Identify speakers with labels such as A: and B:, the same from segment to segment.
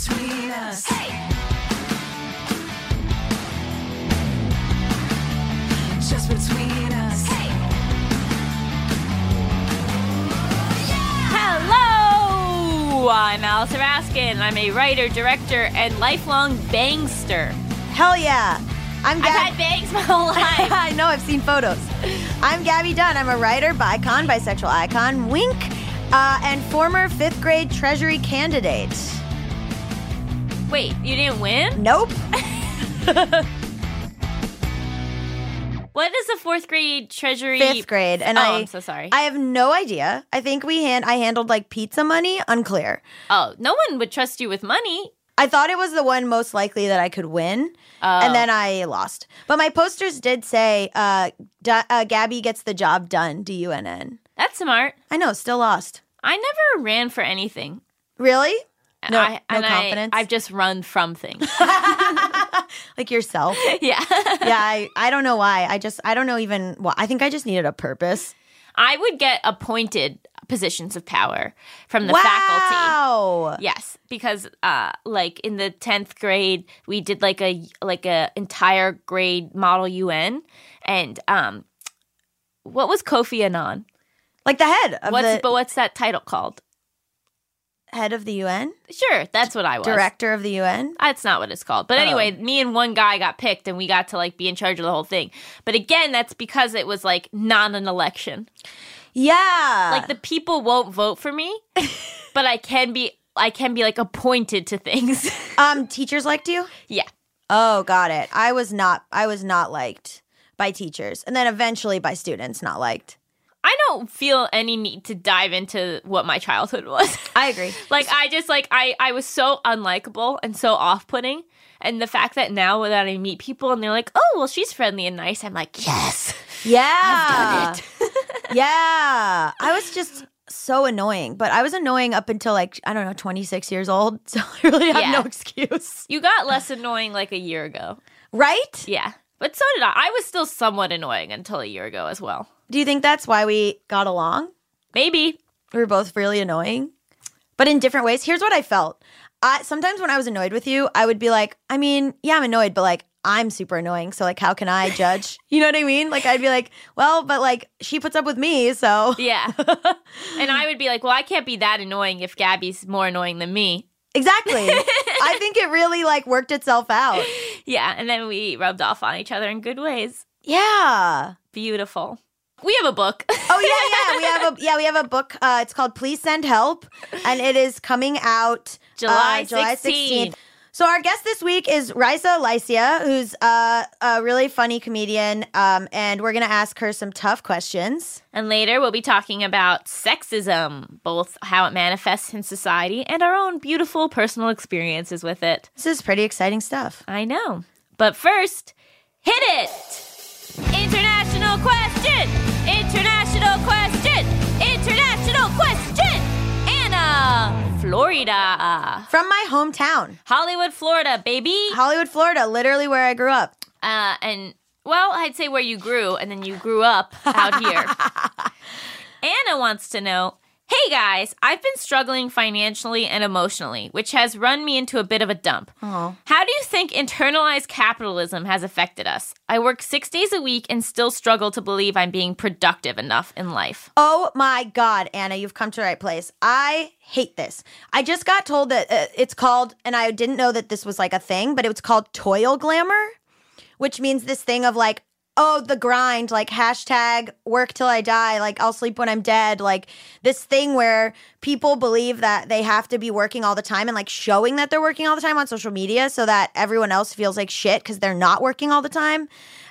A: Just between us. Just between us.
B: Hello! I'm Allison Raskin. I'm a writer, director, and lifelong bangster.
C: Hell yeah. I'm
B: I've had bangs my whole life.
C: I know, I've seen photos. I'm Gaby Dunn. I'm a writer, bicon, bisexual icon, wink, uh, and former fifth grade treasury candidate.
B: Wait, you didn't win?
C: Nope.
B: What is the fourth grade treasury?
C: Fifth grade. And
B: oh,
C: I,
B: I'm so sorry.
C: I have no idea. I think we hand I handled like pizza money, unclear.
B: oh, no one would trust you with money.
C: I thought it was the one most likely that I could win,
B: Oh.
C: and then I lost. But my posters did say, uh, D- uh, "Gaby gets the job done." D U N N.
B: That's smart.
C: I know, still lost.
B: I never ran for anything.
C: Really? No,
B: I,
C: no
B: and I-
C: confidence.
B: I've just run from things.
C: like yourself.
B: yeah.
C: yeah, I, I don't know why. I just I don't know even why. I think I just needed a purpose.
B: I would get appointed positions of power from the faculty.
C: wow.
B: Yes, because uh like in the 10th grade we did like a like a entire grade model UN and um what was Kofi Annan?
C: Like the head of
B: What's
C: the
B: but what's that title called?
C: Head of the UN,
B: Sure, that's what I was.
C: director of the UN.
B: That's not what it's called. But
C: Oh.
B: anyway, me and one guy got picked and we got to like be in charge of the whole thing. But again, that's because it was like not an election.
C: Yeah.
B: Like the people won't vote for me, but I can be I can be like appointed to things.
C: um teachers liked you?
B: yeah.
C: Oh, got it. I was not I was not liked by teachers and then eventually by students not liked.
B: I don't feel any need to dive into what my childhood was.
C: I agree.
B: like I just like I I was so unlikable and so off-putting. And the fact that now that I meet people and they're like, "Oh, well, she's friendly and nice," I'm like, "Yes,
C: Yeah.
B: done it."
C: yeah. I was just so annoying, but I was annoying up until like I don't know, 26 years old. So I really have
B: Yeah.
C: no excuse.
B: you got less annoying like a year ago.
C: Right?
B: Yeah, but so did I. I was still somewhat annoying until a year ago as well.
C: Do you think that's why we got along?
B: Maybe.
C: We were both really annoying, but in different ways. Here's what I felt. I sometimes when I was annoyed with you, I would be like, I mean, yeah, I'm annoyed, but like I'm super annoying, so like how can I judge? you know what I mean? Like I'd be like, well, but like she puts up with me, so
B: Yeah. and I would be like, "Well, I can't be that annoying if Gaby's more annoying than me."
C: exactly. I think it really like worked itself out.
B: Yeah, and then we rubbed off on each other in good ways.
C: Yeah.
B: Beautiful. We have a book.
C: Oh yeah, yeah. We have a yeah, we have a book. Uh, it's called Please Send Help, and it is coming out
B: July
C: uh, July
B: 16th.
C: So our guest this week is Raiza Licea, who's uh, a really funny comedian, um, and we're gonna ask her some tough questions.
B: And later we'll be talking about sexism, both how it manifests in society and our own beautiful personal experiences with it.
C: This is pretty exciting stuff.
B: I know. But first, hit it! International question! International question! International question! Anna, Florida.
C: From my hometown,
B: Hollywood, Florida, baby.
C: Hollywood, Florida, literally where I grew up.
B: Uh, and well, I'd say where you grew, and then you grew up out here. Anna wants to know Hey guys, I've been struggling financially and emotionally, which has run me into a bit of a dump. How do you think internalized capitalism has affected us? I work six days a week and still struggle to believe I'm being productive enough in life.
C: Oh my God, Anna, you've come to the right place. I hate this. I just got told that uh, it's called, and I didn't know that this was like a thing, but it was called toil glamour, which means this thing of like, oh, the grind, like hashtag work till I die, like I'll sleep when I'm dead, like this thing where people believe that they have to be working all the time and like showing that they're working all the time on social media so that everyone else feels like shit because they're not working all the time.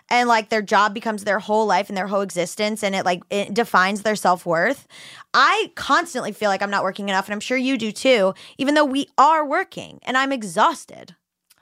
C: and like their job becomes their whole life and their whole existence and it like it defines their self-worth. I constantly feel like I'm not working enough and I'm sure you do too, even though we are working and I'm exhausted.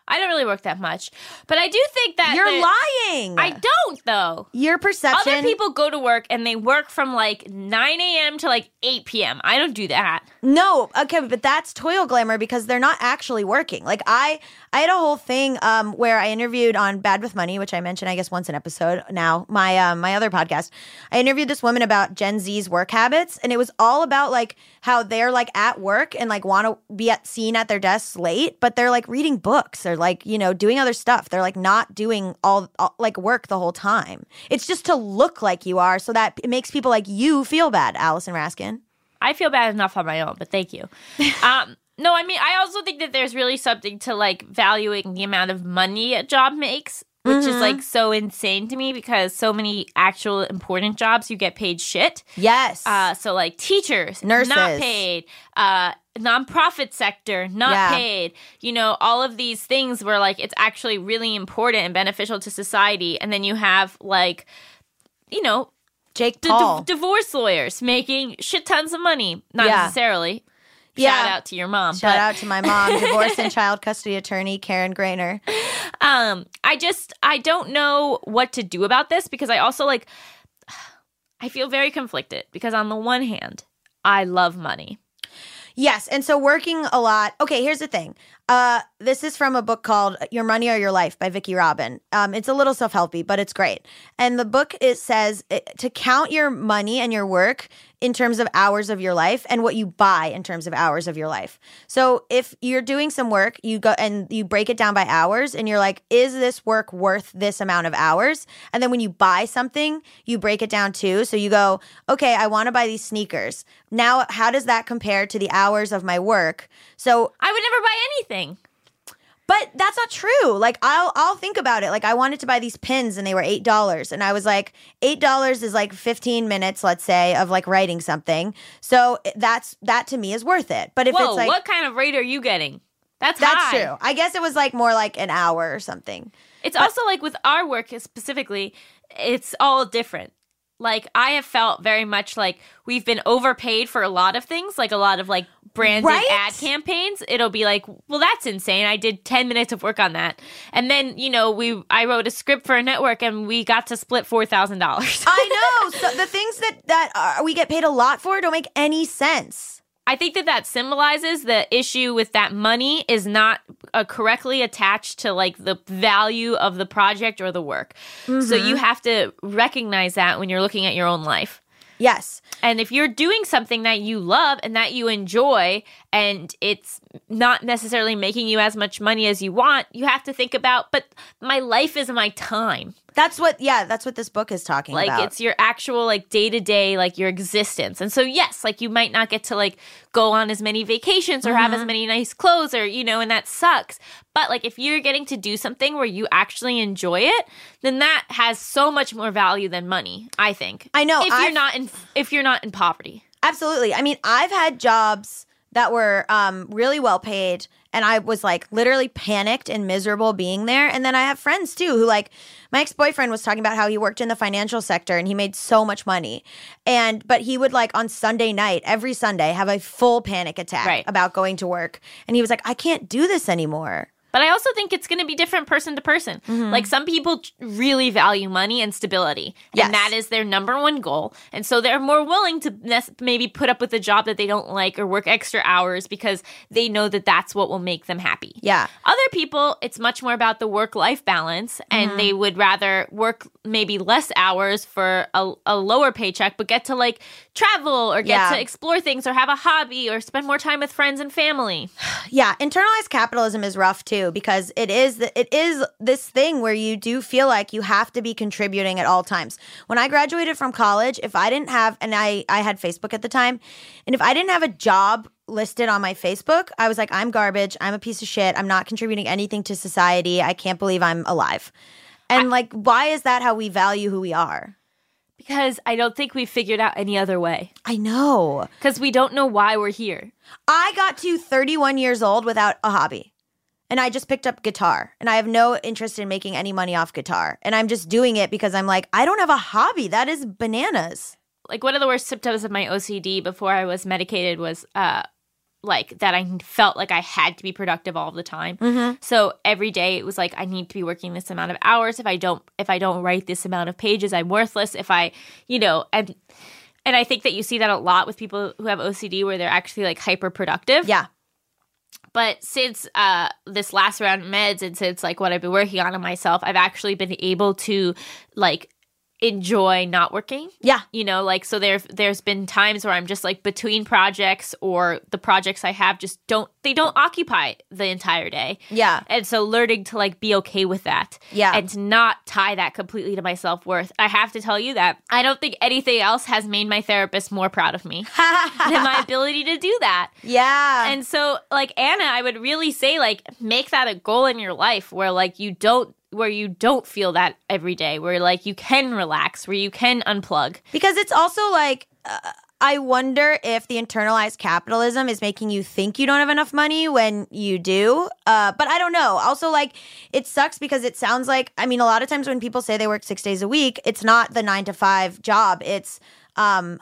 B: I don't really work that much, but I do think that
C: You're
B: the-
C: lying.
B: I don't though.
C: Your perception
B: Other people go to work and they work from like 9 a.m. to like 8 p.m. I don't do that.
C: No, okay, but that's toil glamour because they're not actually working. Like I I had a whole thing um where I interviewed on Bad with Money, which I mentioned I guess once an episode now, my um my other podcast. I interviewed this woman about Gen Z's work habits and it was all about like how they're like at work and like want to be at seen at their desks late, but they're like reading books or like, you know, doing other stuff. They're like not doing all, all like work the whole time. It's just to look like you are so that it makes people like you feel bad, Allison Raskin.
B: I feel bad enough on my own, but thank you. um, no, I mean, I also think that there's really something to like valuing the amount of money a job makes, which is like so insane to me because so many actual important jobs you get paid shit.
C: Yes.
B: Uh, so like teachers,
C: Nurses.
B: not paid. Uh, nonprofit sector, not
C: Yeah.
B: paid. You know, all of these things where like it's actually really important and beneficial to society, and then you have like, you know,
C: Jake
B: d-
C: Paul.
B: d- divorce lawyers making shit tons of money. Not
C: Yeah.
B: necessarily.
C: Yeah.
B: Shout out to your mom.
C: Shout
B: but,
C: out to my mom, divorce and child custody attorney Karen Grainer.
B: Um, I just I don't know what to do about this because I also like I feel very conflicted because on the one hand, I love money.
C: Yes, and so working a lot. Okay, here's the thing. Uh, this is from a book called Your Money or Your Life by Vicki Robin. Um, it's a little self helpy, but it's great. And the book it says uh, to count your money and your work in terms of hours of your life and what you buy in terms of hours of your life. So if you're doing some work, you go and you break it down by hours, and you're like, is this work worth this amount of hours? And then when you buy something, you break it down too. So you go, okay, I want to buy these sneakers. Now, how does that compare to the hours of my work? So
B: I would never buy anything.
C: but that's not true. Like I'll I'll think about it. Like I wanted to buy these pins and they were eight dollars, and I was like, eight dollars is like fifteen minutes, let's say, of like writing something. So that's that to me is worth it. But if
B: Whoa,
C: it's like
B: what kind of rate are you getting? That's
C: that's
B: high.
C: true. I guess it was like more like an hour or something.
B: It's also like with our work specifically, it's all different. Like I have felt very much like we've been overpaid for a lot of things, like a lot of like branded
C: Right?
B: ad campaigns. It'll be like, well, that's insane. I did ten minutes of work on that, and then you know we I wrote a script for a network and we got to split four thousand dollars.
C: I know. So the things that that uh, we get paid a lot for don't make any sense.
B: I think that that symbolizes the issue with that money is not uh, correctly attached to like the value of the project or the work. So
C: Mm-hmm.
B: you have to recognize that when you're looking at your own life.
C: Yes.
B: And if you're doing something that you love and that you enjoy and it's not necessarily making you as much money as you want, you have to think about, but my life is my time.
C: That's what yeah, that's what this book is talking
B: Like
C: about.
B: Like it's your actual like day to day like your existence. And so yes, like you might not get to like go on as many vacations or have as mm-hmm. many nice clothes or you know and that sucks. But like if you're getting to do something where you actually enjoy it, then that has so much more value than money, I think.
C: I know,
B: If
C: I've-
B: you're not in if you're not in poverty.
C: Absolutely. I mean, I've had jobs that were um, really well paid, and I was like literally panicked and miserable being there. And then I have friends too who, like, my ex boyfriend was talking about how he worked in the financial sector and he made so much money. And, but he would, like, on Sunday night, every Sunday, have a full panic attack
B: Right.
C: about going to work. And he was like, I can't do this anymore.
B: But I also think it's going to be different person to person. Mm-hmm. Like some people really value money and stability,
C: Yes.
B: and that is their number one goal. And so they're more willing to maybe put up with a job that they don't like or work extra hours because they know that that's what will make them happy.
C: Yeah.
B: Other people, it's much more about the work life balance, and mm-hmm. they would rather work maybe less hours for a, a lower paycheck, but get to like travel or get
C: Yeah.
B: to explore things or have a hobby or spend more time with friends and family.
C: Yeah, internalized capitalism is rough too because it is the, it is this thing where you do feel like you have to be contributing at all times. When I graduated from college, if I didn't have and I I had Facebook at the time, and if I didn't have a job listed on my Facebook, I was like I'm garbage, I'm a piece of shit, I'm not contributing anything to society. I can't believe I'm alive. And like why is that how we value who we are?
B: Because I don't think we've figured out any other way.
C: I know.
B: Because we don't know why we're here.
C: I got to 31 years old without a hobby. And I just picked up guitar and I have no interest in making any money off guitar. And I'm just doing it because I'm like, I don't have a hobby. That is bananas.
B: like one of the worst symptoms of my OCD before I was medicated was uh like that I felt like I had to be productive all the time. So every day it was like I need to be working this amount of hours. If I don't if I don't write this amount of pages, I'm worthless. If I, you know, and and I think that you see that a lot with people who have OCD where they're actually like hyper productive.
C: Yeah.
B: But since uh, this last round of meds and since like what I've been working on in myself, I've actually been able to like enjoy not working.
C: Yeah.
B: You know, like so there there's been times where I'm just like between projects or the projects I have just don't they don't occupy the entire day.
C: Yeah.
B: And so learning to like be okay with that.
C: Yeah.
B: And to not tie that completely to my self worth. I have to tell you that I don't think anything else has made my therapist more proud of me than my ability to do that.
C: Yeah.
B: And so, like Anna, I would really say, like, make that a goal in your life where, like, you don't, where you don't feel that every day, where like you can relax, where you can unplug.
C: Because it's also like, uh, I wonder if the internalized capitalism is making you think you don't have enough money when you do. Uh, but I don't know. Also, like, it sucks because it sounds like, I mean, a lot of times when people say they work six days a week, it's not the nine to five job. It's, um,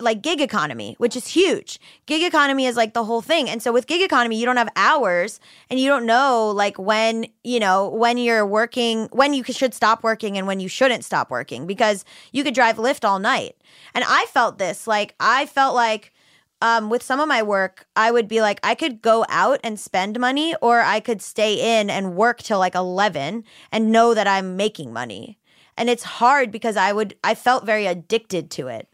C: like gig economy, which is huge. Gig economy is like the whole thing. And so with gig economy, you don't have hours and you don't know like when, you know, when you're working, when you should stop working and when you shouldn't stop working because you could drive Lyft all night. And I felt this, like I felt like um, with some of my work, I would be like, I could go out and spend money, or I could stay in and work till like 11 and know that I'm making money. And it's hard because I would, I felt very addicted to it.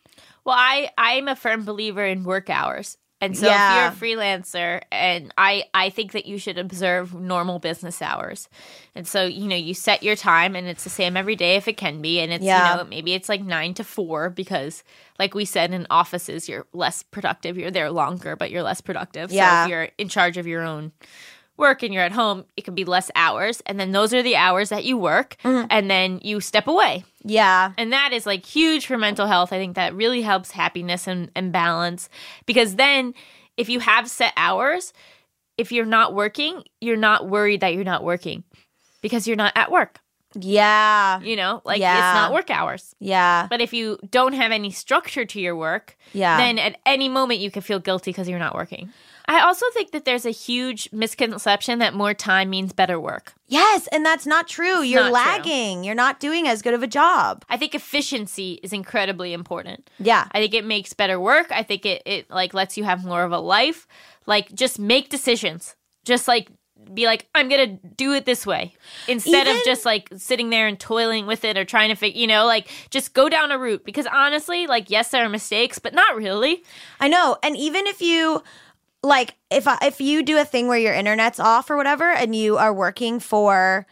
B: Well, I I'm a firm believer in work hours. And so
C: Yeah.
B: if you're a freelancer and I I think that you should observe normal business hours. And so, you know, you set your time and it's the same every day if it can be and it's
C: Yeah.
B: you know, maybe it's like 9 to 4 because like we said in offices you're less productive. You're there longer, but you're less productive. So if you're in charge of your own work and you're at home, it can be less hours and then those are the hours that you work
C: Mm-hmm.
B: and then you step away.
C: Yeah.
B: And that is like huge for mental health. I think that really helps happiness and, and balance because then if you have set hours, if you're not working, you're not worried that you're not working because you're not at work.
C: Yeah.
B: You know, like
C: Yeah.
B: it's not work hours.
C: Yeah.
B: But if you don't have any structure to your work,
C: Yeah.
B: then at any moment you can feel guilty because you're not working. I also think that there's a huge misconception that more time means better work.
C: Yes. And that's not true. You're
B: not true.
C: lagging. You're not doing as good of a job.
B: I think efficiency is incredibly important.
C: Yeah.
B: I think it makes better work. I think it, it like lets you have more of a life. Like just make decisions. Just like be like, I'm gonna do it this way. Instead of just like sitting there and toiling with it or trying to figure you know, like just go down a route. Because honestly, like yes, there are mistakes, but not really.
C: I know. And even if you like if I, if you do a thing where your internet's off or whatever and you are working for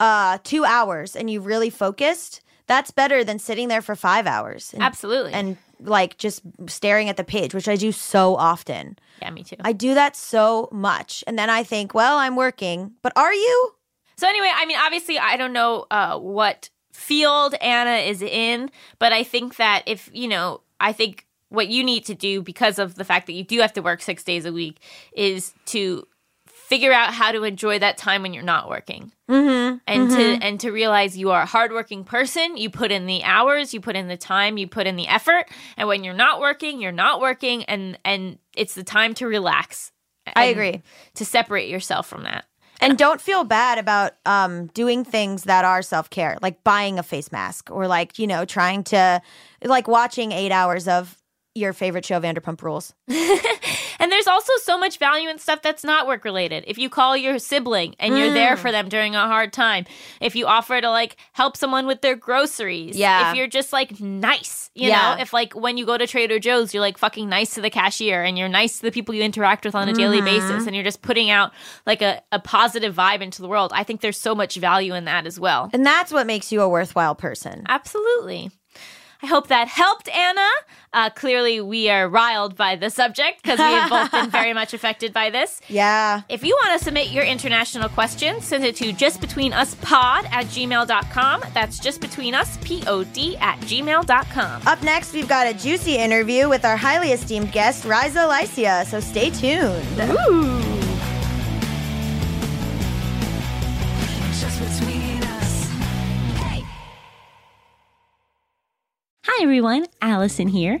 C: uh 2 hours and you really focused, that's better than sitting there for 5 hours. And,
B: Absolutely.
C: And like just staring at the page, which I do so often.
B: yeah, me too.
C: I do that so much. And then I think, well, I'm working. But are you?
B: So anyway, I mean, obviously, I don't know uh, what field Anna is in, but I think that if you know, I think what you need to do because of the fact that you do have to work six days a week is to figure out how to enjoy that time when you're not working. Mm-hmm. and to and to realize you are a hardworking person. You put in the hours you put in the time you put in the effort. And when you're not working you're not working. And and it's the time to relax
C: I agree.
B: to separate yourself from that.
C: And don't feel bad about um, doing things that are self care, like buying a face mask or like, you know, trying to, like watching eight hours of your favorite show, Vanderpump Rules.
B: And there's also so much value in stuff that's not work related. If you call your sibling and you're
C: Mm.
B: there for them during a hard time, if you offer to like help someone with their groceries,
C: Yeah.
B: if you're just like nice, you
C: Yeah.
B: know, if like when you go to Trader Joe's, you're like fucking nice to the cashier and you're nice to the people you interact with on a daily
C: Mm-hmm.
B: basis and you're just putting out like a, a positive vibe into the world. I think there's so much value in that as well.
C: And that's what makes you a worthwhile person.
B: Absolutely. I hope that helped, Anna. Uh, clearly, we are riled by the subject because we have both been very much affected by this.
C: Yeah.
B: If you want to submit your international questions, send it to justbetweenuspod at gmail.com. That's justbetweenuspod at gmail.com.
C: Up next, we've got a juicy interview with our highly esteemed guest, Raiza Licea. So stay tuned.
D: Everyone, Allison here.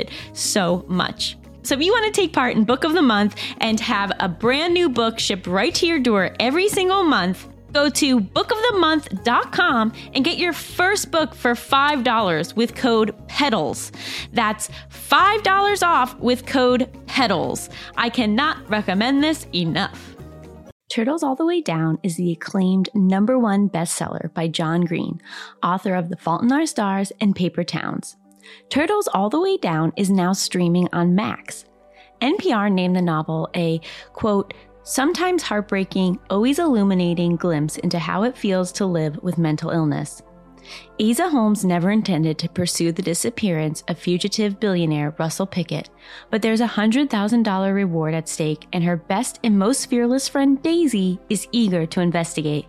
D: so much. So if you want to take part in Book of the Month and have a brand new book shipped right to your door every single month, go to bookofthemonth.com and get your first book for $5 with code PEDALS. That's $5 off with code PEDALS. I cannot recommend this enough. Turtles All the Way Down is the acclaimed number one bestseller by John Green, author of The Fault in Our Stars and Paper Towns. Turtles All the Way Down is now streaming on Max. NPR named the novel a, quote, sometimes heartbreaking, always illuminating glimpse into how it feels to live with mental illness. Aza Holmes never intended to pursue the disappearance of fugitive billionaire Russell Pickett, but there's a $100,000 reward at stake, and her best and most fearless friend Daisy is eager to investigate.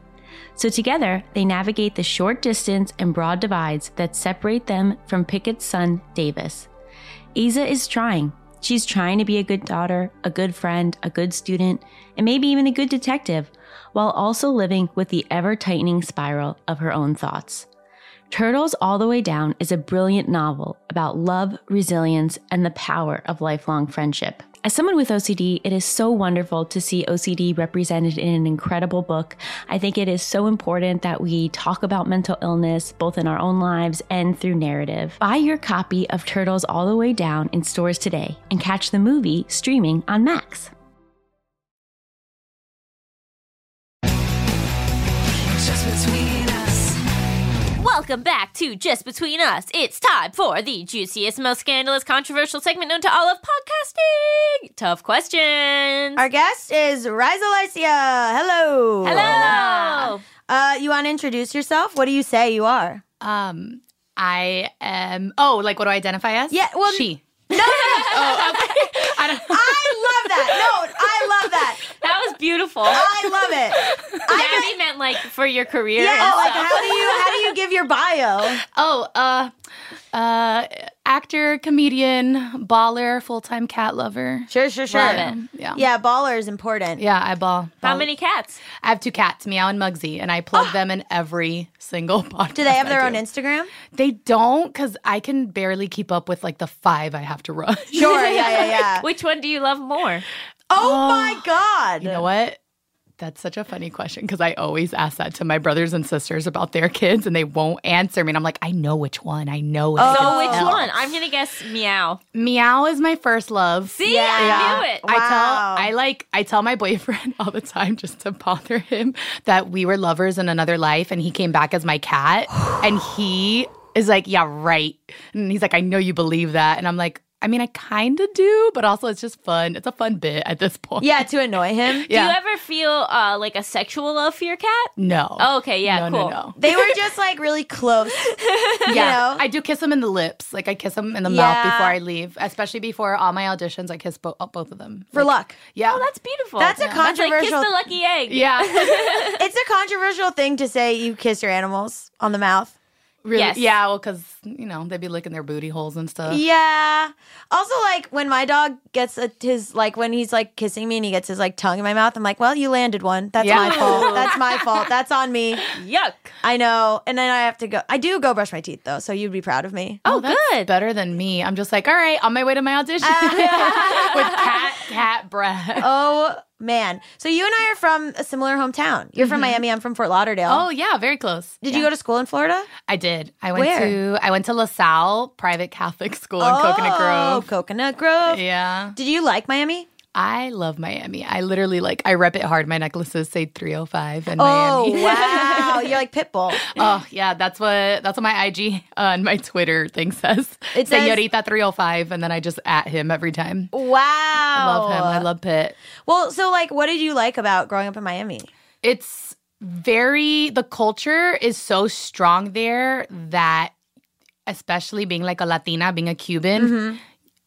D: So together, they navigate the short distance and broad divides that separate them from Pickett's son, Davis. Aza is trying. She's trying to be a good daughter, a good friend, a good student, and maybe even a good detective, while also living with the ever tightening spiral of her own thoughts. Turtles All the Way Down is a brilliant novel about love, resilience, and the power of lifelong friendship. As someone with OCD, it is so wonderful to see OCD represented in an incredible book. I think it is so important that we talk about mental illness both in our own lives and through narrative. Buy your copy of Turtles All the Way Down in stores today and catch the movie streaming on Max.
B: Welcome back to Just Between Us. It's time for the juiciest, most scandalous, controversial segment known to all of podcasting. Tough questions.
C: Our guest is Raiza Licea. Hello.
B: Hello.
C: Uh, you want to introduce yourself? What do you say you are?
E: Um, I am. Oh, like what do I identify as?
C: Yeah, well,
E: she.
C: No, no, no.
E: I don't.
C: I love that. No, I love that.
B: That was beautiful.
C: I love it.
B: Gaby meant like for your career.
C: Yeah, like
B: stuff.
C: how do you how do you give your bio?
E: Oh, uh, uh, actor, comedian, baller, full time cat lover.
C: Sure, sure, sure.
B: Love it.
E: Yeah.
C: Yeah, baller is important.
E: Yeah, I ball.
B: How many cats?
E: I have two cats, Meow and Mugsy, and I plug ah. them in every single podcast.
C: Do they have their
E: I
C: own
E: do.
C: Instagram?
E: They don't, because I can barely keep up with like the five I have to run.
C: Sure, yeah, yeah, yeah.
B: Which one do you love more?
C: Oh, my oh, god.
E: You know what? That's such a funny question because I always ask that to my brothers and sisters about their kids, and they won't answer me. And I'm like, I know which one. I know. It. I
B: So which oh,
E: tell.
B: one? I'm gonna guess meow.
E: Meow is my first love.
B: See,
C: Yeah.
B: I knew it.
E: I tell I like I tell my boyfriend all the time just to bother him that we were lovers in another life and he came back as my cat and he is like, "Yeah, right." And he's like, "I know you believe that." And I'm like, "I mean, I kind of do, but also it's just fun. It's a fun bit at this point."
C: Yeah, to annoy him. yeah.
B: Do you ever feel uh, like a sexual love for your cat?
E: No.
B: Oh, okay, yeah,
E: no,
B: cool.
E: No, no.
C: They were just like really close.
E: Yeah,
C: know?
E: I do kiss him in the lips. Like I kiss him in the
C: Yeah.
E: mouth before I leave, especially before all my auditions. I kiss bo- both of them
C: For
E: Like,
C: luck.
E: Yeah,
B: Oh, that's beautiful.
C: That's a
B: That's like kiss the lucky egg.
E: yeah.
C: It's a controversial thing to say you kiss your animals on the mouth.
E: Really?
B: Yes.
E: Yeah, well, because, you know, they'd be licking their booty holes and stuff.
C: Yeah. Also, like when my dog gets a, his like when he's like kissing me and he gets his like tongue in my mouth, I'm like, well, you landed one. That's
E: Yeah.
C: my fault. That's my fault. That's on me.
B: Yuck.
C: I know. And then I have to go. I do go brush my teeth though, so you'd be proud of me.
B: Oh, oh
E: that's
B: good.
E: Better than me. I'm just like, all right, on my way to my audition with cat, cat breath.
C: Oh man. So you and I are from a similar hometown. You're from mm-hmm. Miami. I'm from Fort Lauderdale.
E: Oh, yeah, very close.
C: Did you go to school in Florida?
E: I did. I went
C: Where?
E: to I went to LaSalle private Catholic school in Coconut Grove.
C: Oh,
E: Grove.
C: Coconut Grove.
E: Yeah.
C: Did you like Miami?
E: I love Miami. I literally like I rep it hard. My necklaces say 305 in
C: Oh
E: Miami.
C: wow, you're like Pitbull.
E: Oh yeah, that's what that's what my IG uh, and my Twitter thing says.
C: It says-
E: Senorita 305 and then I just at him every time.
C: Wow,
E: I love him. I love Pitt.
C: Well, so like, what did you like about growing up in Miami?
E: It's very the culture is so strong there that especially being like a Latina, being a Cuban,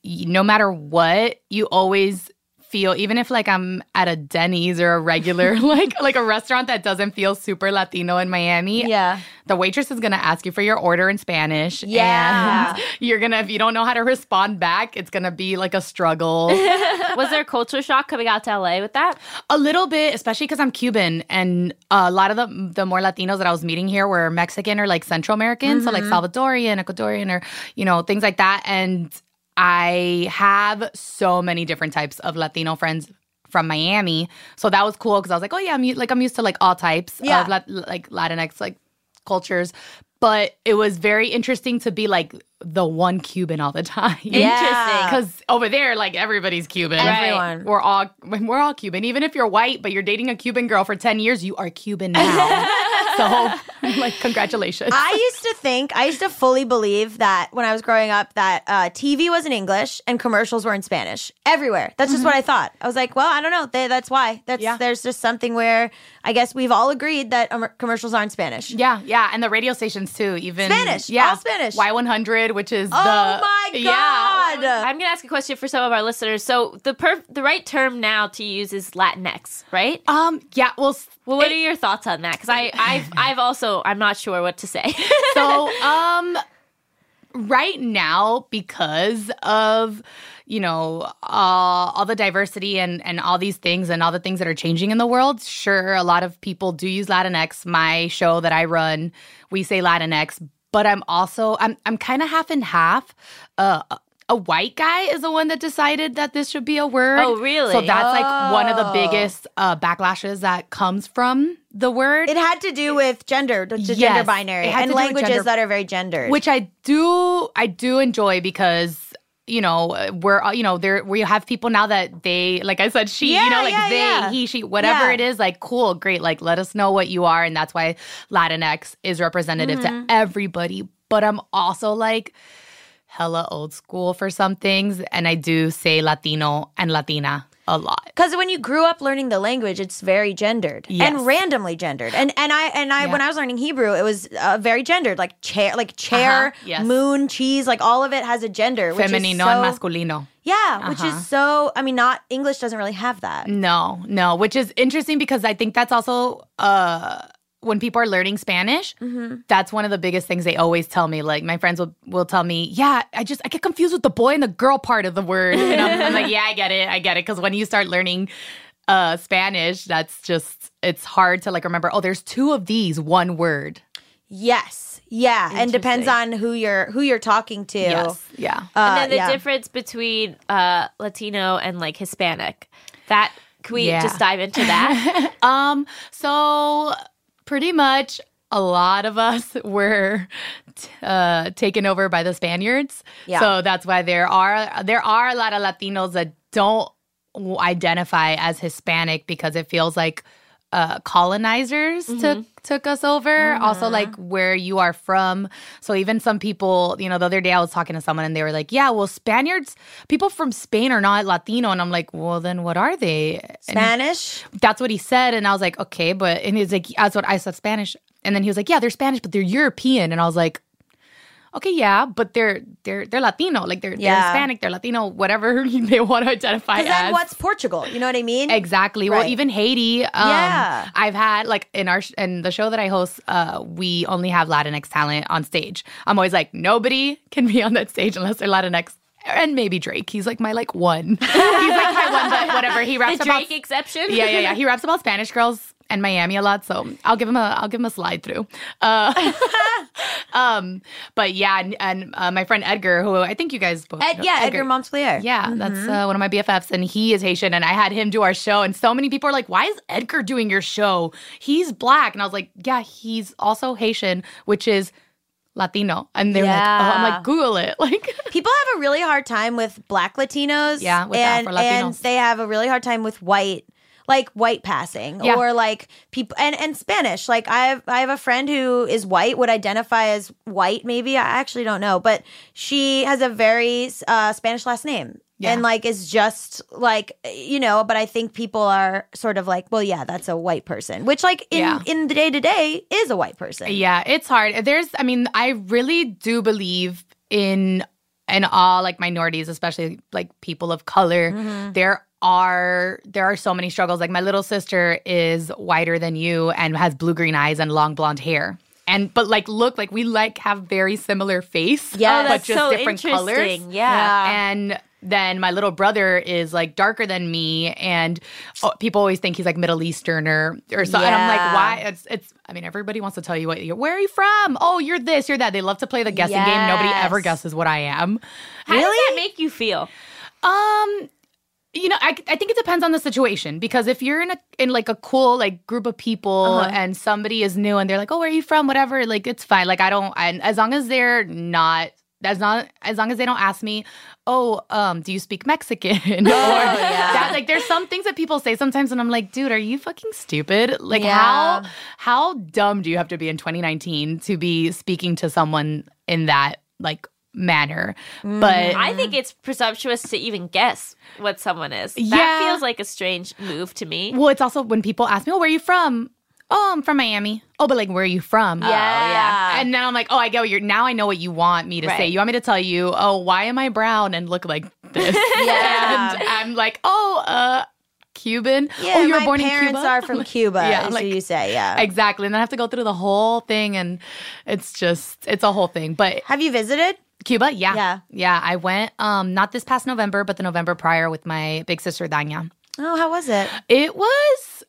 C: Mm-hmm.
E: no matter what, you always feel even if like I'm at a Denny's or a regular like like a restaurant that doesn't feel super Latino in Miami.
C: Yeah.
E: The waitress is gonna ask you for your order in Spanish.
C: Yeah.
E: And you're gonna if you don't know how to respond back, it's gonna be like a struggle.
B: Was there culture shock coming out to LA with that?
E: A little bit, especially because I'm Cuban, and a lot of the the more Latinos that I was meeting here were Mexican or like Central American, so like mm-hmm. Salvadorian, Ecuadorian, or you know things like that. And I have so many different types of Latino friends from Miami, so that was cool because I was like, oh yeah, I'm like I'm used to like all types
C: Yeah.
E: of like Latinx like cultures. But it was very interesting to be like the one Cuban all the time.
C: Yeah.
E: Because over there, like everybody's Cuban.
C: Everyone.
E: We're all we're all Cuban. Even if you're white, but you're dating a Cuban girl for 10 years, you are Cuban now. so like congratulations.
C: I used to think, I used to fully believe that when I was growing up, that uh, TV was in English and commercials were in Spanish everywhere. That's just what I thought. I was like, well, I don't know. They, that's why. That's
E: Yeah.
C: there's just something where I guess we've all agreed that um, commercials aren't Spanish.
E: yeah, yeah, and the radio stations too. Even
C: Spanish,
E: yeah,
C: all Spanish.
E: Y100, which is
C: Oh
E: the
C: my god!
E: yeah.
B: I'm gonna ask a question for some of our listeners. So the per- the right term now to use is Latinx, right?
E: Um, yeah. Well,
B: Well, what are your thoughts on that? Because I, I've, I've also, I'm not sure what to say.
E: so um right now because of you know uh, all the diversity and and all these things and all the things that are changing in the world sure a lot of people do use latinx my show that i run we say latinx but i'm also i'm i'm kind of half and half uh a white guy is the one that decided that this should be a word.
B: Oh, really?
E: So that's like one of the
C: Oh.
E: biggest uh, backlashes that comes from the word.
C: It had to do with gender, the,
E: Yes,
C: gender binary, and
E: to do with
C: languages
E: gender-
C: that are very gendered.
E: which I do I do enjoy because you know we're uh, you know there we have people now that they like I said she you know like
C: yeah,
E: they
C: yeah.
E: he she whatever
C: Yeah.
E: it is like cool great like let us know what you are and that's why Latinx is representative
C: Mm-hmm.
E: to everybody but I'm also like hella old school for some things and I do say Latino and Latina a lot
C: Because when you grew up learning the language, it's very gendered
E: Yes.
C: and randomly gendered. And and I and I
E: Yeah.
C: when I was learning Hebrew, it was uh, very gendered, like chair, like chair,
E: Uh-huh, yes.
C: moon, cheese, like all of it has a gender. Which
E: feminino
C: is so,
E: and masculino
C: Yeah, which
E: Uh-huh.
C: is so. I mean, not English doesn't really have that.
E: No, no, which is interesting because I think that's also uh when people are learning Spanish,
C: Mm-hmm.
E: that's one of the biggest things they always tell me. Like my friends will, will tell me, "Yeah, I just I get confused with the boy and the girl part of the word." And I'm, I'm like, "Yeah, I get it. I get it." Because when you start learning uh Spanish, that's just it's hard to like remember. Oh, there's two of these, one word.
C: Yes, yeah, and depends on who you're who you're talking to.
E: Yes, yeah.
C: Uh,
B: and then the
C: yeah.
B: difference between uh, Latino and like Hispanic. That can we
E: Yeah.
B: just dive into that?
E: Um, so pretty much a lot of us were t- uh, taken over by the Spaniards.
C: Yeah.
E: So that's why there are there are a lot of Latinos that don't identify as Hispanic because it feels like uh, colonizers took took us over. Also, like mm-hmm. where you are from. So even some people, you know, the other day I was talking to someone and they were like, "Yeah, well, Spaniards, people from Spain are not Latino," and I'm like, "Well, then what are they?" And
C: Spanish.
E: that's what he said and i was like okay but and he's like that's what i said spanish and then he was like yeah they're spanish but they're european and i was like okay, yeah, but they're they're they're Latino, like they're, they're Hispanic, they're Latino, whatever they want to identify
C: Because then
E: as.
C: what's Portugal? You know what I mean?
E: Exactly. Well, even Haiti. Um,
C: Yeah.
E: I've had like in our sh- in the show that I host, uh, we only have Latinx talent on stage. I'm always like, nobody can be on that stage unless they're Latinx. And maybe Drake. He's like my like one. He's like my one, but whatever. He raps
B: The
E: about
B: Drake exception.
E: yeah, yeah, yeah. He raps about Spanish girls and Miami a lot, so I'll give him a I'll give him a slide through. Uh, um, but yeah, and, and uh, my friend Edgar, who I think you guys both
C: Ed,
E: know-
C: yeah, Edgar Montclair.
E: yeah, that's uh, one of my BFFs, and he is Haitian, and I had him do our show, and so many people are like, "Why is Edgar doing your show? He's black," and I was like, "Yeah, he's also Haitian, which is Latino," and they're like, oh, "I'm like, Google it, like."
C: People have a really hard time with black Latinos.
E: Yeah, with
C: and, and they have a really hard time with white like white passing
E: Yeah.
C: or like people and, and Spanish. Like I have I have a friend who is white, would identify as white, maybe. I actually don't know. But she has a very uh, Spanish last name.
E: Yeah.
C: And like is just like you know, but I think people are sort of like, well, yeah, that's a white person, which like in
E: Yeah.
C: in the day to day is a white person.
E: Yeah, it's hard. There's, I mean, I really do believe in in all like minorities, especially like people of color. There are there are so many struggles. Like my little sister is whiter than you and has blue green eyes and long blonde hair. And but like look like we like have very similar face,
C: Yeah,
E: but
B: that's
E: just
B: so
E: different colors.
B: interesting. Yeah.
E: And then my little brother is like darker than me, and oh, people always think he's like Middle Eastern or or so. And I'm like, why? It's it's. I mean, everybody wants to tell you what you're. Where are you from? Oh, you're this, you're that. They love to play the guessing game. Nobody ever guesses what I am.
B: How does that make you feel?
E: Um, you know, I, I think it depends on the situation because if you're in a in like a cool like group of people
B: Uh-huh.
E: and somebody is new and they're like, oh, where are you from? Whatever, like it's fine. Like I don't, and as long as they're not. As not as long as they don't ask me, oh, um, do you speak Mexican? or that, like, there's some things that people say sometimes, and I'm like, dude, are you fucking stupid? Like,
C: Yeah.
E: how how dumb do you have to be in 2019 to be speaking to someone in that like manner? But
B: I think it's presumptuous to even guess what someone is. That
E: Yeah.
B: feels like a strange move to me.
E: Well, it's also when people ask me, "Oh, where are you from?" Oh, I'm from Miami. Oh, but like, where are you from?
B: Oh, yeah.
E: And then I'm like, oh, I get what you're. Now I know what you want me to say. You want me to tell you, oh, why am I brown and look like this?
C: Yeah.
E: and I'm like, oh, uh, Cuban.
C: Yeah,
E: oh, you were born
C: parents
E: in Cuba.
C: are from Cuba.
E: Yeah,
C: is
E: like-
C: what you say. Yeah.
E: Exactly. And then I have to go through the whole thing, and it's just, it's a whole thing. But
C: Have you visited?
E: Cuba, yeah,
C: Yeah.
E: yeah. I went, um, not this past November, but the November prior with my big sister Danya.
C: Oh, how was it?
E: It was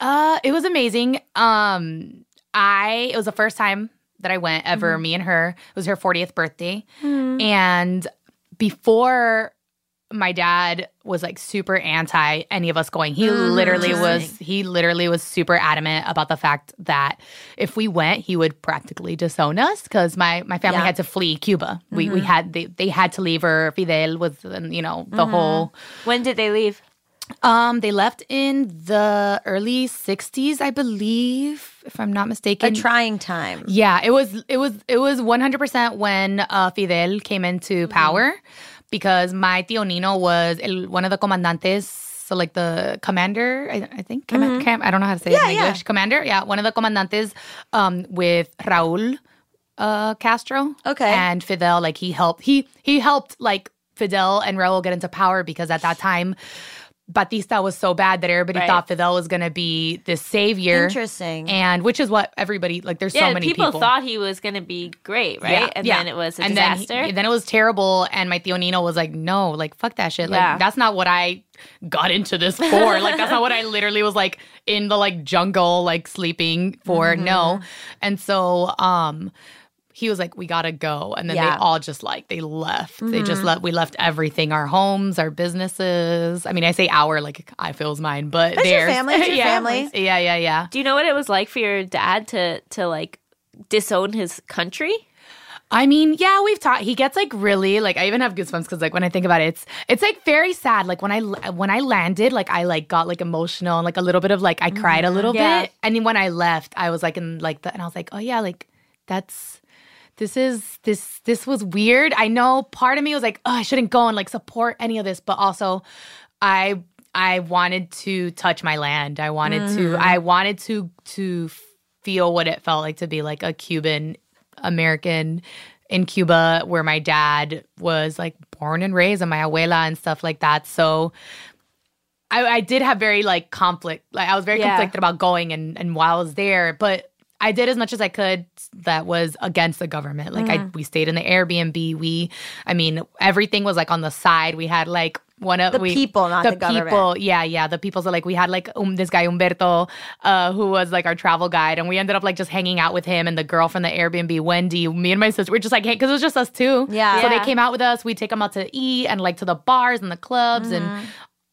E: uh it was amazing. Um I it was the first time that I went ever, me and her. It was her 40th birthday. And before my dad was like super anti any of us going. He literally was he literally was super adamant about the fact that if we went, he would practically disown us because my my family
C: Yeah.
E: had to flee Cuba. We we had they, they had to leave or Fidel was you know the whole
B: When did they leave?
E: um, they left in the early '60s, I believe, if I'm not mistaken.
C: A trying time.
E: yeah, it was. It was. It was 100 percent when uh, Fidel came into power, because my tío Nino was el, one of the comandantes. So like the commander, I, I think. Cam- I don't know how to say it in
C: yeah.
E: English. Commander, yeah, one of the comandantes um, with Raúl uh, Castro.
C: Okay.
E: and Fidel, like he helped. He he helped like Fidel and Raúl get into power because at that time. Batista was so bad that everybody
B: Right.
E: thought Fidel was going to be the savior.
C: Interesting.
E: And which is what everybody like. There's
B: Yeah,
E: so many
B: people,
E: people,
B: thought he was going to be great, right? Yeah, and then it was a
E: and then he-
B: disaster.
E: Then, it was terrible, and my tío Nino was like, "No, like fuck that shit.
B: Yeah.
E: Like that's not what I got into this for. like that's not what I literally was like in the like jungle, like sleeping for.
B: Mm-hmm.
E: No, and so um." He was like, "We gotta go," and then
C: Yeah.
E: they all just like they left. They
B: Mm-hmm.
E: just left. We left everything: our homes, our businesses. I mean, I say our like I feels mine, but
C: That's your
E: theirs.
C: family, it's your
E: yeah,
C: family.
E: Yeah, yeah, yeah.
B: Do you know what it was like for your dad to to like disown his country?
E: I mean, yeah, we've talked. He gets like really like I even have goosebumps because like when I think about it, it's it's like very sad. Like when I when I landed, like I like got like emotional and like a little bit of like I cried a little
B: Yeah.
E: bit. And then when I left, I was like in like the and I was like, oh yeah, like that's this is this this was weird. I know part of me was like, oh, I shouldn't go and like support any of this, but also I I wanted to touch my land. I wanted to mm. I wanted to to feel what it felt like to be like a Cuban American in Cuba where my dad was like born and raised and my abuela and stuff like that. So I, I did have very like conflict. Like I was very
B: Yeah.
E: conflicted about going and, and while I was there, but I did as much as I could that was against the government. Like I we stayed in the Airbnb. We I mean everything was like on the side. We had like one of
C: The
E: we,
C: people, not the government.
E: people. Yeah, yeah. The people. So like we had like um, this guy Umberto, uh, who was like our travel guide, and we ended up like just hanging out with him and the girl from the Airbnb, Wendy. Me and my sister were just like hey, because it was just us two.
C: Yeah.
E: So
B: Yeah.
E: they came out with us. We take them out to eat and like to the bars and the clubs
C: Mm-hmm.
E: and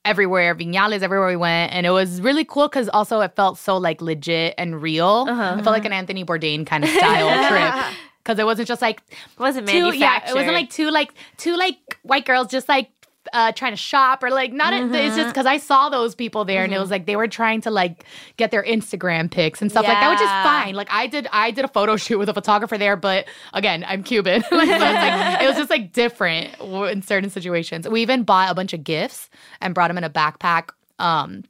E: everywhere, Viñales, everywhere we went. And it was really cool because also it felt so like legit and real.
B: Uh-huh.
E: It felt like an Anthony Bourdain kind of style trip. Because it wasn't just like
B: It wasn't
E: two,
B: manufactured.
E: yeah, it wasn't like two like two like white girls just like uh trying to shop or like not it's
B: Mm-hmm.
E: just because I saw those people there and it was like they were trying to like get their Instagram pics and stuff like that, which is fine. Like I did I did a photo shoot with a photographer there, but again, I'm Cuban. like, so it's like, it was just like different in certain situations. We even bought a bunch of gifts and brought them in a backpack um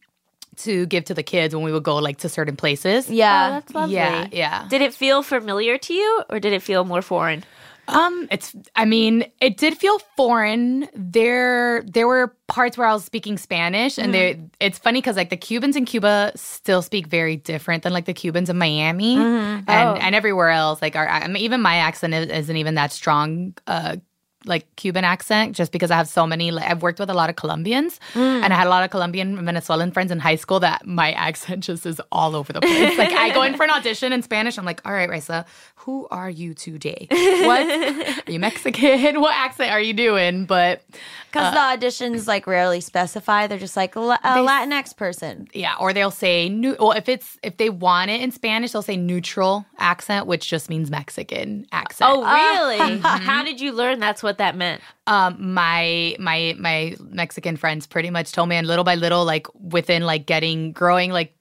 E: to give to the kids when we would go like to certain places.
C: Yeah.
B: Oh, that's lovely.
E: Yeah, yeah.
B: Did it feel familiar to you, or did it feel more foreign?
E: Um, it's. I mean, it did feel foreign. There, there were parts where I was speaking Spanish, and there. It's funny because like the Cubans in Cuba still speak very different than like the Cubans in Miami and and everywhere else. Like our, I mean, even my accent is- isn't even that strong. Uh, like Cuban accent, just because I have so many. Like I've worked with a lot of Colombians, and I had a lot of Colombian and Venezuelan friends in high school. That my accent just is all over the place. like I go in for an audition in Spanish, I'm like, all right, Raiza, who are you today? What are you Mexican? What accent are you doing? But
C: Because the uh, auditions like rarely specify. They're just like a Latinx person.
E: yeah, or they'll say new. Well, if it's if they want it in Spanish, they'll say neutral accent, which just means Mexican accent.
B: Oh, uh, really? Mm-hmm. How did you learn that's what that meant?
E: um my my my mexican friends pretty much told me and little by little like within like getting growing like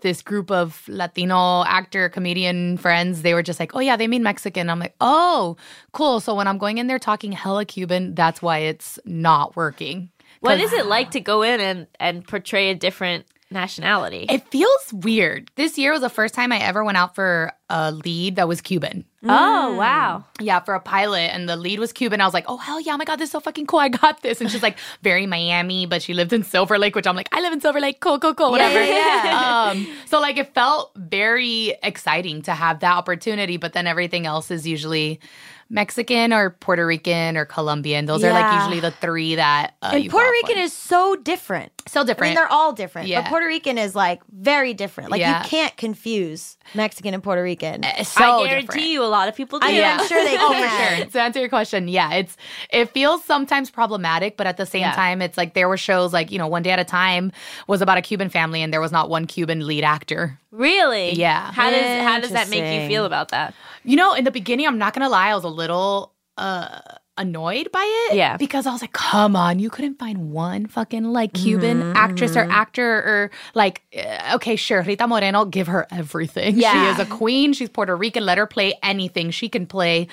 E: this group of latino actor comedian friends they were just like oh yeah they mean mexican. I'm like oh cool. So when i'm going in there talking hella cuban that's why it's not working.
B: What is it like to go in and, and portray a different nationality?
E: it feels weird this year was the first time i ever went out for a lead that was cuban
B: oh, wow.
E: Yeah, for a pilot, and the lead was Cuban. I was like, oh hell yeah, oh my god, this is so fucking cool. I got this. And she's like very Miami, but she lived in Silver Lake, which I'm like, I live in Silver Lake, cool, cool, cool, whatever. um, so like it felt very exciting to have that opportunity, but then everything else is usually Mexican or Puerto Rican or Colombian. Those are like usually the three that uh,
C: And
E: you
C: Puerto Rican
E: for.
C: is so different.
E: so different.
C: I
E: different.
C: mean, they're all different,
E: Yeah.
C: but Puerto Rican is like very different. Like
E: Yeah.
C: you can't confuse Mexican and Puerto Rican.
E: It's so
B: I guarantee
E: different.
B: you a lot of people do.
C: I mean, I'm sure they
E: oh,
C: can.
E: for sure. To answer your question, yeah, it's it feels sometimes problematic, but at the same
B: Yeah.
E: time, it's like there were shows like you know, One Day at a Time was about a Cuban family, and there was not one Cuban lead actor.
B: Really?
E: Yeah.
B: How does how does that make you feel about that?
E: You know, in the beginning, I'm not gonna lie, I was a little uh annoyed by it.
B: Yeah.
E: Because I was like, come on, you couldn't find one fucking like Cuban actress or actor or like uh, okay, sure, Rita Moreno, give her everything.
C: Yeah.
E: She is a queen. She's Puerto Rican. Let her play anything. She can play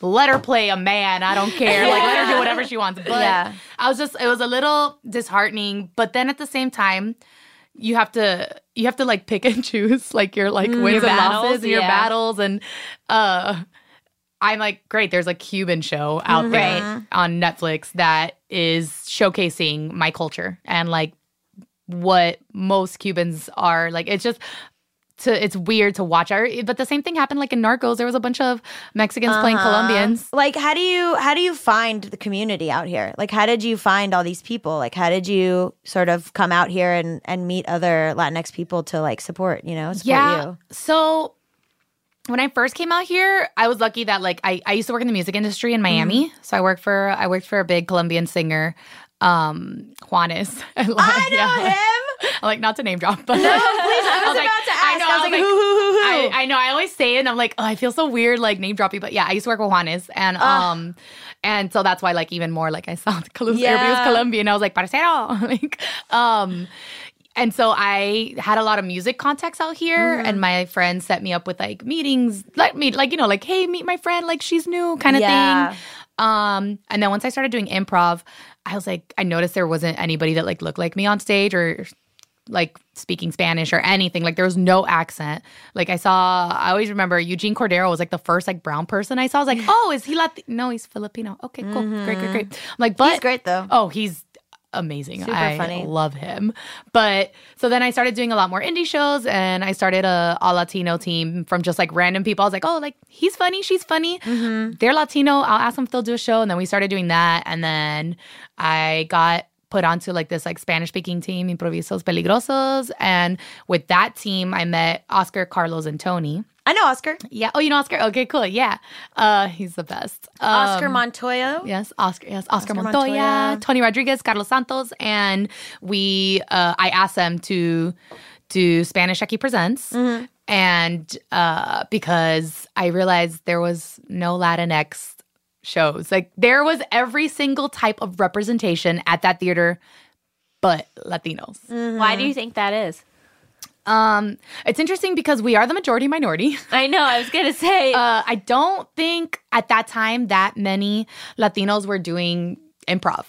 E: let her play a man. I don't care. Like let her do whatever she wants. But
C: Yeah.
E: I was just it was a little disheartening, but then at the same time you have to you have to like pick and choose like your like wins and
B: battles,
E: losses and your battles and uh I'm like, great, there's a Cuban show out there on Netflix that is showcasing my culture and like what most Cubans are. Like it's just to it's weird to watch. I, but the same thing happened like in Narcos. There was a bunch of Mexicans playing Colombians.
C: Like, how do you how do you find the community out here? Like, how did you find all these people? Like, how did you sort of come out here and and meet other Latinx people to like support? You know, support
E: Yeah.
C: you.
E: So when I first came out here, I was lucky that like I, I used to work in the music industry in Miami. So I worked for I worked for a big Colombian singer, um, Juanes. I know
C: him.
E: I like not to name drop, but no, please. I
C: was about to ask. I was like, who, who, who, who?
E: I, I know. I always say it, and I'm like, oh, I feel so weird, like name dropping. But yeah, I used to work with Juanes, and um, and so that's why, like, even more, like, I saw Colombian,
C: Yeah.
E: everybody was Colombian. I was like, parcero, like, um. And so I had a lot of music contacts out here,
C: Mm-hmm.
E: and my friends set me up with like meetings, like me, like you know, like hey, meet my friend, like she's new, kind of
C: Yeah.
E: thing. Um, and then once I started doing improv, I was like, I noticed there wasn't anybody that like looked like me on stage or like speaking Spanish or anything. Like there was no accent. Like I saw, I always remember Eugene Cordero was like the first like brown person I saw. I was like, oh, is he Latino? No, he's Filipino. Okay, cool, great, great, great. I'm like, but
C: He's great though.
E: Oh, he's amazing.
C: Super
E: I
C: funny.
E: love him. But so then I started doing a lot more indie shows and I started a all Latino team from just like random people. I was like, oh, like he's funny, she's funny.
C: Mm-hmm.
E: They're Latino. I'll ask them if they'll do a show. And then we started doing that. And then I got put onto like this like Spanish speaking team, Improvisos Peligrosos. And with that team, I met Oscar, Carlos, and Tony.
C: I know Oscar.
E: Yeah. Oh, you know Oscar? Okay, cool. Yeah. Uh, he's the best.
C: Oscar
E: Um,
C: Montoya.
E: Yes, Oscar. Yes, Oscar,
C: Oscar
E: Montoya,
C: Montoya.
E: Tony Rodriguez, Carlos Santos, and we. Uh, I asked them to do Spanish Jackie Presents,
C: Mm-hmm.
E: and uh, because I realized there was no Latinx shows, like there was every single type of representation at that theater, but Latinos.
B: Why do you think that is?
E: Um, it's interesting because we are the majority minority.
B: I know. I was gonna say.
E: Uh, I don't think at that time that many Latinos were doing improv.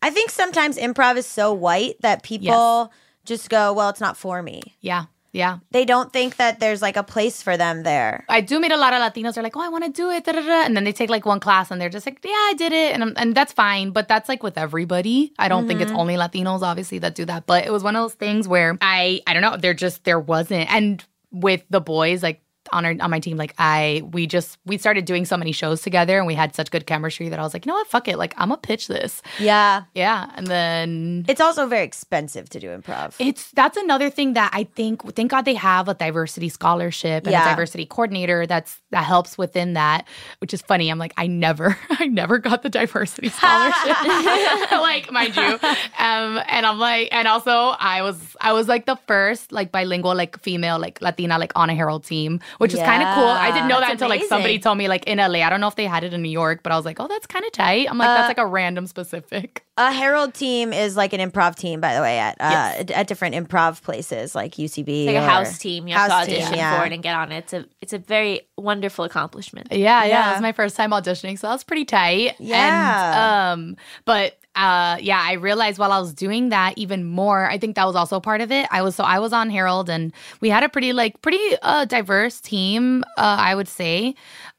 C: I think sometimes improv is so white that people just go, well, it's not for me.
E: Yeah, yeah.
C: They don't think that there's like a place for them there.
E: I do meet a lot of Latinos. They're like, "Oh, I want to do it," da, da, da. and then they take like one class and they're just like, "Yeah, I did it," and I'm, and that's fine. But that's like with everybody. I don't think it's mm-hmm. only Latinos, obviously, that do that. But it was one of those things where I, I don't know. There just there wasn't, and with the boys, like on our on my team, like I, we just we started doing so many shows together, and we had such good chemistry that I was like, you know what, fuck it, like I'm gonna pitch this.
C: Yeah.
E: Yeah, and then
C: It's also very expensive to do improv.
E: It's that's another thing that I think thank God they have a diversity scholarship and
C: Yeah.
E: a diversity coordinator that's that helps within that, which is funny. I'm like, I never I never got the diversity scholarship. like, mind you. Um and I'm like and also I was I was like the first like bilingual like female like Latina like on a Herald team, which is kind of cool. I didn't know
C: Yeah,
E: that until like somebody told me like in LA. I don't know if they had it in New York, but I was like, "Oh, that's kind of tight." I'm like,
C: Uh,
E: that's like a random specific.
C: A Herald team is like an improv team, by the way, at uh,
E: Yes.
C: at different improv places like UCB.
B: like a house team. You have
C: House
B: to
C: team,
B: audition
C: yeah.
B: for it and get on it. It's a it's a very wonderful accomplishment.
E: Yeah, yeah,
C: Yeah.
E: It was my first time auditioning, so that was pretty tight.
C: Yeah.
E: And, um, but uh, yeah, I realized while I was doing that even more. I think that was also part of it. I was so I was on Herald, and we had a pretty like pretty uh, diverse team. Uh, I would say.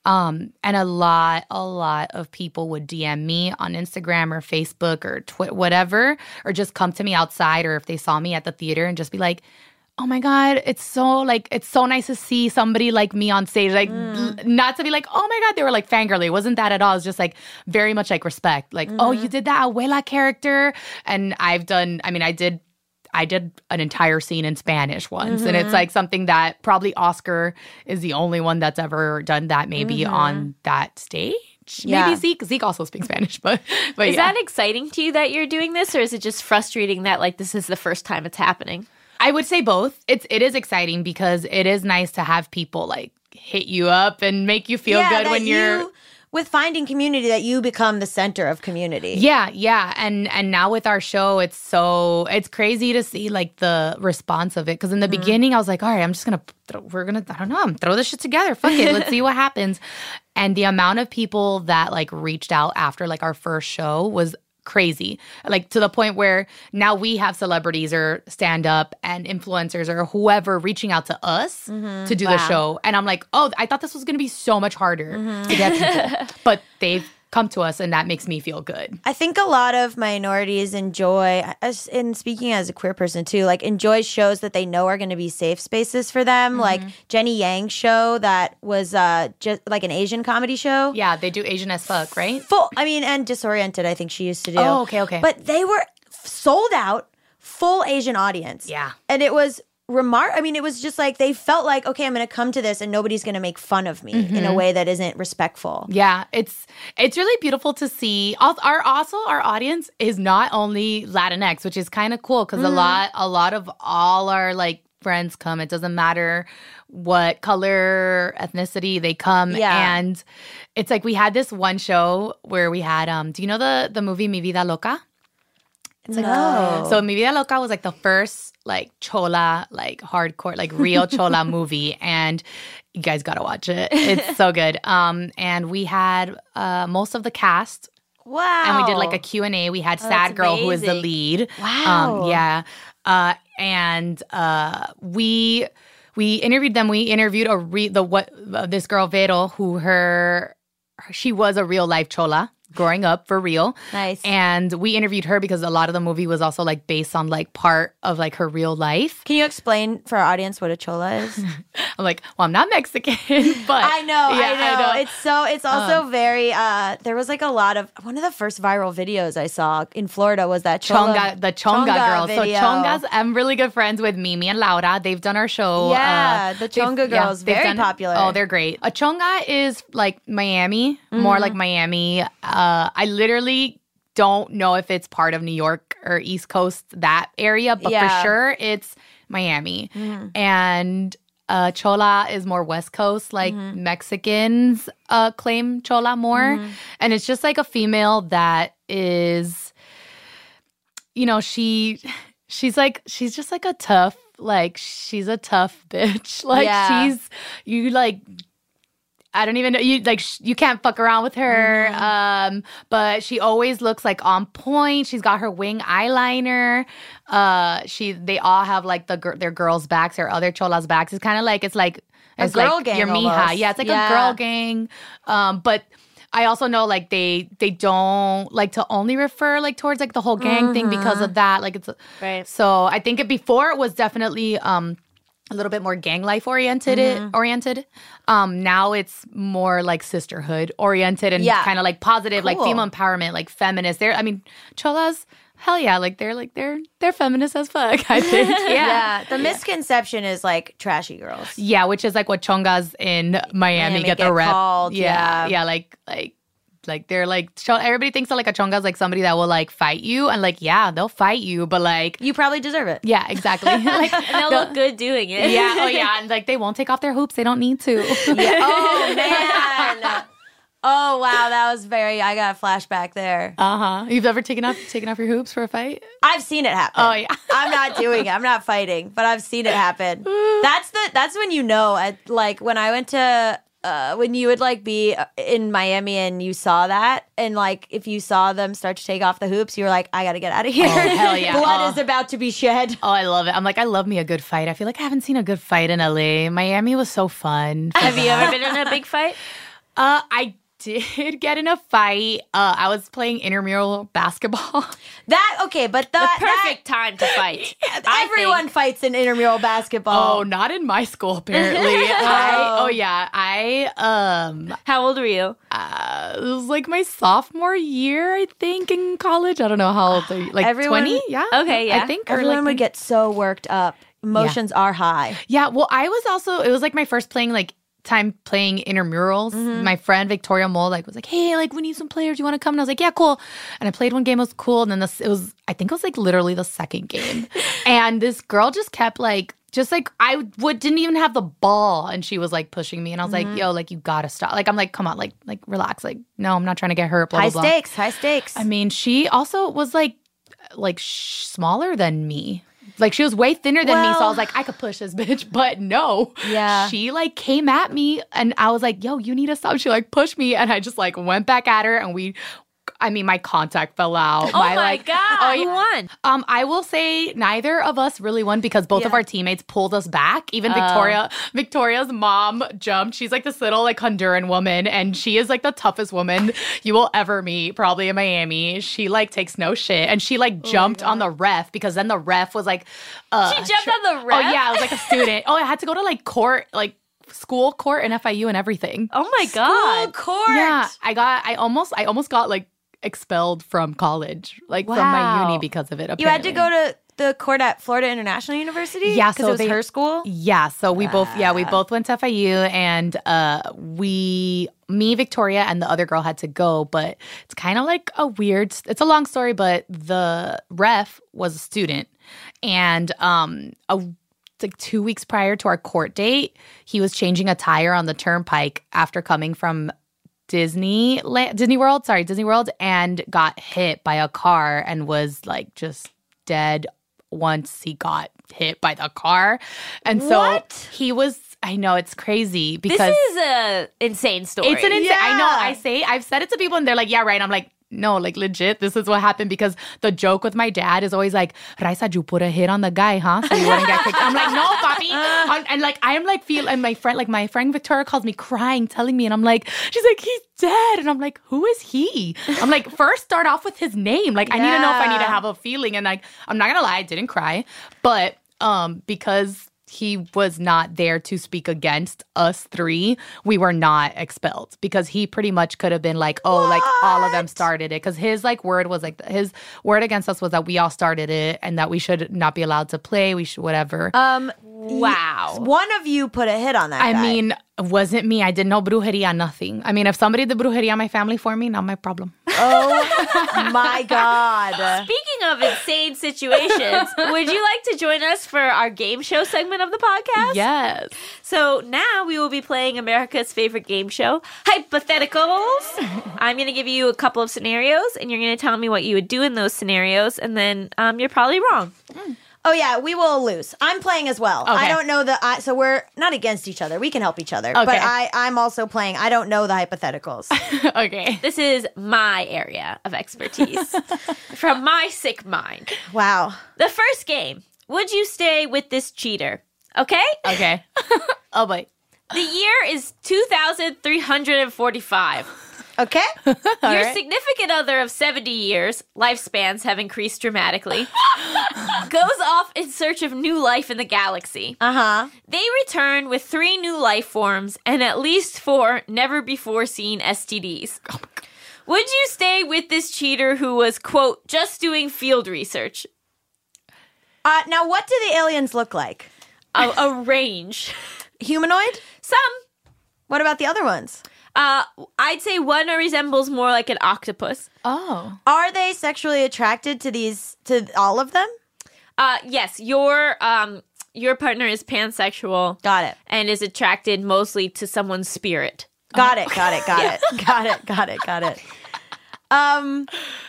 E: Um, and a lot, a lot of people would DM me on Instagram or Facebook or Twitter, whatever, or just come to me outside, or if they saw me at the theater and just be like, oh my god it's so like it's so nice to see somebody like me on stage like mm. l- not to be like oh my god they were like fangirly it wasn't that at all it's just like very much like respect like oh you mm-hmm. did that abuela character and i've done i mean i did I did an entire scene in Spanish once, and it's mm-hmm. like something that probably Oscar is the only one that's ever done that. Maybe mm-hmm. on that stage,
C: Yeah.
E: maybe Zeke. Zeke also speaks Spanish, but but
B: Is
E: yeah.
B: that exciting to you that you're doing this, or is it just frustrating that like this is the first time it's happening?
E: I would say both. It's it is exciting because it is nice to have people like hit you up and make you feel
C: Yeah,
E: good when you're
C: you- with finding community that you become the center of community.
E: yeah, yeah, and and now with our show, it's so it's crazy to see like the response of it. Because in the mm-hmm. beginning, I was like, all right, I'm just gonna throw, we're gonna I don't know, I'm throw this shit together. Fuck it, let's see what happens. And the amount of people that like reached out after like our first show was crazy. Like to the point where now we have celebrities or stand up and influencers or whoever reaching out to us mm-hmm. to do the show. And i'm like oh i thought this was going to be so much harder to get people. But they've come to us and that makes me feel good
C: I think a lot of minorities enjoy, as in speaking as a queer person too, like enjoy shows that they know are going to be safe spaces for them. Like Jenny Yang's show that was uh just like an Asian comedy show.
E: yeah they do asian as fuck right
C: Full, I mean, and disoriented. I think she used to do.
E: Oh, okay, okay.
C: But they were sold out, full Asian audience.
E: Yeah.
C: and it was remark. I mean, it was just like they felt like, okay, I'm going to come to this, and nobody's going to make fun of me in
E: Mm-hmm.
C: a way that isn't respectful.
E: Yeah, it's it's really beautiful to see. Our also our audience is not only Latinx, which is kind of cool because a lot a lot of all our like friends come. It doesn't matter what color, ethnicity they come,
C: Yeah.
E: and it's like we had this one show where we had um. Do you know the the movie Mi Vida Loca? It's like
C: No.
E: so Mi Vida Loca was like the first like chola like hardcore like real chola movie and you guys got to watch it. It's so good. Um and we had uh most of the cast
C: Wow.
E: and we did like a Q&A. We had Sad Girl who was the lead.
C: Wow.
E: Um yeah. uh, and uh, we we interviewed them. We interviewed a re- the what uh, this girl Vero, who her she was a real life chola growing up for real.
C: Nice.
E: And we interviewed her because a lot of the movie was also like based on like part of like her real life.
C: Can you explain for our audience what a chola is?
E: I'm like, well, I'm not Mexican, but
C: I know,
E: Yeah,
C: I know. It's so it's also very uh there was like a lot of one of the first viral videos I saw in Florida was that chola,
E: Chonga, the Chonga, girl.
C: video.
E: So Chongas, I'm really good friends with Mimi and Laura. They've done our show.
C: Yeah, the Chonga girls,
E: they've
C: very popular.
E: Oh, they're great. A Chonga is like Miami, more
C: Mm-hmm.
E: like Miami. Uh, I literally don't know if it's part of New York or East Coast that area, but
C: Yeah. Mm-hmm.
E: for sure it's Miami. And uh, Chola is more West Coast, like
C: Mm-hmm.
E: Mexicans uh, claim Chola more. And it's just like a female that is, you know, she she's like she's just like a tough, like she's a tough bitch. Like
C: Yeah.
E: she's you like I don't even know you like sh- you can't fuck around with her.
C: Mm-hmm.
E: Um, but she always looks like on point. She's got her wing eyeliner. Uh, she they all have like the gir- their girls' backs or other cholas' backs. It's kind of like it's like
C: A
E: it's
C: girl
E: like
C: gang
E: your mija. Yeah, it's like
C: Yeah.
E: a girl gang. Um, but I also know like they they don't like to only refer like towards like the whole gang thing because
C: Mm-hmm.
E: of that. Like it's
B: Right.
E: so I think it before it was definitely um a little bit more gang life oriented
C: Mm-hmm.
E: oriented. Um now it's more like sisterhood oriented and
C: Yeah.
E: kind of like positive, like female empowerment, like feminist. They're I mean, cholas, hell yeah, like they're like they're they're feminist as fuck, I think. Yeah.
C: Yeah, the misconception is like trashy girls.
E: Yeah, which is like what chongas in Miami,
C: Miami
E: get the
C: get
E: rep.
C: called,
E: yeah,
C: yeah.
E: yeah, like like like they're like everybody thinks that like a chonga is like somebody that will like fight you and like yeah they'll fight you but like
C: You probably deserve it.
E: yeah exactly like
B: And they'll
E: the-
B: look good doing it.
E: yeah oh yeah and like they won't take off their hoops they don't need to
C: Oh man. Oh wow, that was very. I got a flashback there.
E: uh-huh you've ever taken off taken off your hoops for a fight
C: I've seen it happen.
E: Oh, yeah.
C: I'm not doing it. I'm not fighting, but I've seen it happen. That's the. That's when you know. At like when I went to. Uh, when you would like be uh, in Miami and you saw that, and like if you saw them start to take off the hoops, you were like, "I got to get out of here!
E: hell yeah.
C: Blood
E: Oh.
C: is about to be shed."
E: oh I love it I'm like I love me a good fight I feel like I haven't seen a good fight in LA Miami was so fun
B: Have you ever been in a big fight?
E: uh I did get in a fight uh I was playing intramural basketball
C: That okay, but the,
B: The
C: that-
B: perfect time to fight.
C: Everyone fights in intramural basketball.
E: Oh, not in my school apparently. I, oh yeah, I um
B: How old were you?
E: uh, it was like my sophomore year, I think, in college. I don't know how old are you? Like twenty? Yeah.
B: Okay, yeah.
E: I think.
C: Everyone
E: like,
C: would get so worked up. Emotions are high.
E: Yeah. Well, I was also. It was like my first playing like time playing intramurals. Mm-hmm. My friend Victoria Mole like was like, "Hey, like we need some players. You want to come?" And I was like, "Yeah, cool." And I played one game. It was cool. And then this it was. I think it was like literally the second game, and this girl just kept like. Just like I would didn't even have the ball, and she was like pushing me, and I was like, mm-hmm. "Yo, like you gotta stop!" Like I'm like, "Come on, like like relax!" Like no, I'm not trying to get hurt. Blah
C: high
E: blah blah.
C: stakes, high stakes.
E: I mean, she also was like like sh- smaller than me. Like she was way thinner than me, so I was like, I could push this bitch, but no.
C: Yeah.
E: She like came at me, and I was like, "Yo, you need to stop." She like pushed me, and I just like went back at her, and we. I mean, my contact fell out.
B: Oh my,
E: like,
B: god!
E: oh,
B: you
E: yeah.
B: won?
E: Um, I will say neither of us really won because both of our teammates pulled us back. Even
B: Oh.
E: Victoria, Victoria's mom jumped. She's like this little like Honduran woman, and she is like the toughest woman you will ever meet, probably in Miami. She like takes no shit, and she like jumped on the ref because then the ref was like, uh,
B: She jumped on the ref.
E: Oh yeah, I was like a student. oh, I had to go to like court, like school court and FIU and everything.
B: Oh my god!
C: court.
E: Yeah, I got. I almost. I almost got like expelled from college, like from my uni because of it.
C: You had to go to the court at Florida International University.
E: Yeah,
C: because
E: so
C: it was
E: they-
C: her school.
E: Yeah, so we both yeah,
C: Ah.
E: we both went to FIU and uh we me Victoria and the other girl had to go, but it's kind of like a weird it's a long story, but the ref was a student and um a like 2 weeks prior to our court date, he was changing a tire on the turnpike after coming from Disney Disney World, sorry, Disney World and got hit by a car and was like just dead once he got hit by the car. And so
C: What?
E: he was I know it's crazy because This
B: is a insane story.
E: it's an insane I know I say I've said it to people and they're like, "Yeah, right." I'm like, no, like legit, this is what happened because the joke with my dad is always like, Raiza, you put a hit on the guy, huh? So you wouldn't get kicked. I'm like, no, papi. and, and, like, I'm like, feel, and my friend, like, my friend Victoria calls me crying, telling me, and I'm like, she's like, he's dead. And I'm like, who is he? I'm like, first start off with his name. Like, I need to know if I need to have a feeling. And like, I'm not gonna lie, I didn't cry, but um, because he was not there to speak against us three, we were not expelled because he pretty much could have been like, oh, like all of them started it. Because his like word was like his word against us was that we all started it and that we should not be allowed to play. We should whatever.
C: Um,
B: Wow.
C: one of you put a hit on that.
E: I
C: guy.
E: mean, wasn't me. I did no brujeria, nothing. I mean, if somebody did brujeria my family for me, not my problem.
C: oh my god.
B: Speaking of insane situations, would you like to join us for our game show segment of the podcast?
E: Yes.
B: So now we will be playing America's favorite game show, Hypotheticals. I'm going to give you a couple of scenarios, and you're going to tell me what you would do in those scenarios, and then um, you're probably wrong.
C: Oh yeah, we will lose. I'm playing as well. I don't know the. I, so we're not against each other. We can help each other. But I, I'm also playing. I don't know the hypotheticals.
E: okay.
B: This is my area of expertise from my sick mind.
C: wow.
B: The first game Would you stay with this cheater? Okay?
E: Okay. oh boy.
B: The year is 2345.
C: Okay.
B: Your
E: right.
B: significant other of 70 years, lifespans have increased dramatically, goes off in search of new life in the galaxy.
C: Uh huh.
B: They return with three new life forms and at least four never before seen STDs. Would you stay with this cheater who was, quote, just doing field research?
C: Uh, now, what do the aliens look like?
B: A, a range.
C: Humanoid?
B: Some.
C: What about the other ones?
B: Uh, I'd say one resembles more like an octopus.
E: Oh.
C: Are they sexually attracted to these? To all of them?
B: Uh, yes, your um your partner is pansexual
C: Got it.
B: and is attracted mostly to someone's spirit.
C: Got it. Got it. Got it. Got it. Got it. Got it. Um.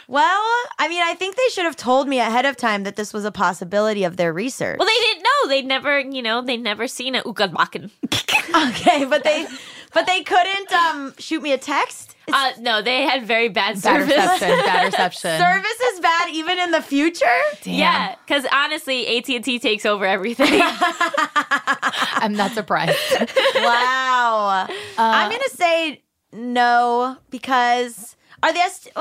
C: Well, I mean, I think they should have told me ahead of time that this was a possibility of their research.
B: Well, they didn't know. They'd never, you know, they'd never seen a ukadbakken.
C: okay, but they, but they couldn't um shoot me a text.
B: Uh, no, they had very bad
E: Bad
B: service.
E: reception. Bad reception.
C: Service is bad even in the future.
E: Damn.
B: Yeah, because honestly, AT and T takes over everything.
E: I'm not surprised.
C: Wow. I'm gonna say no because are they? St-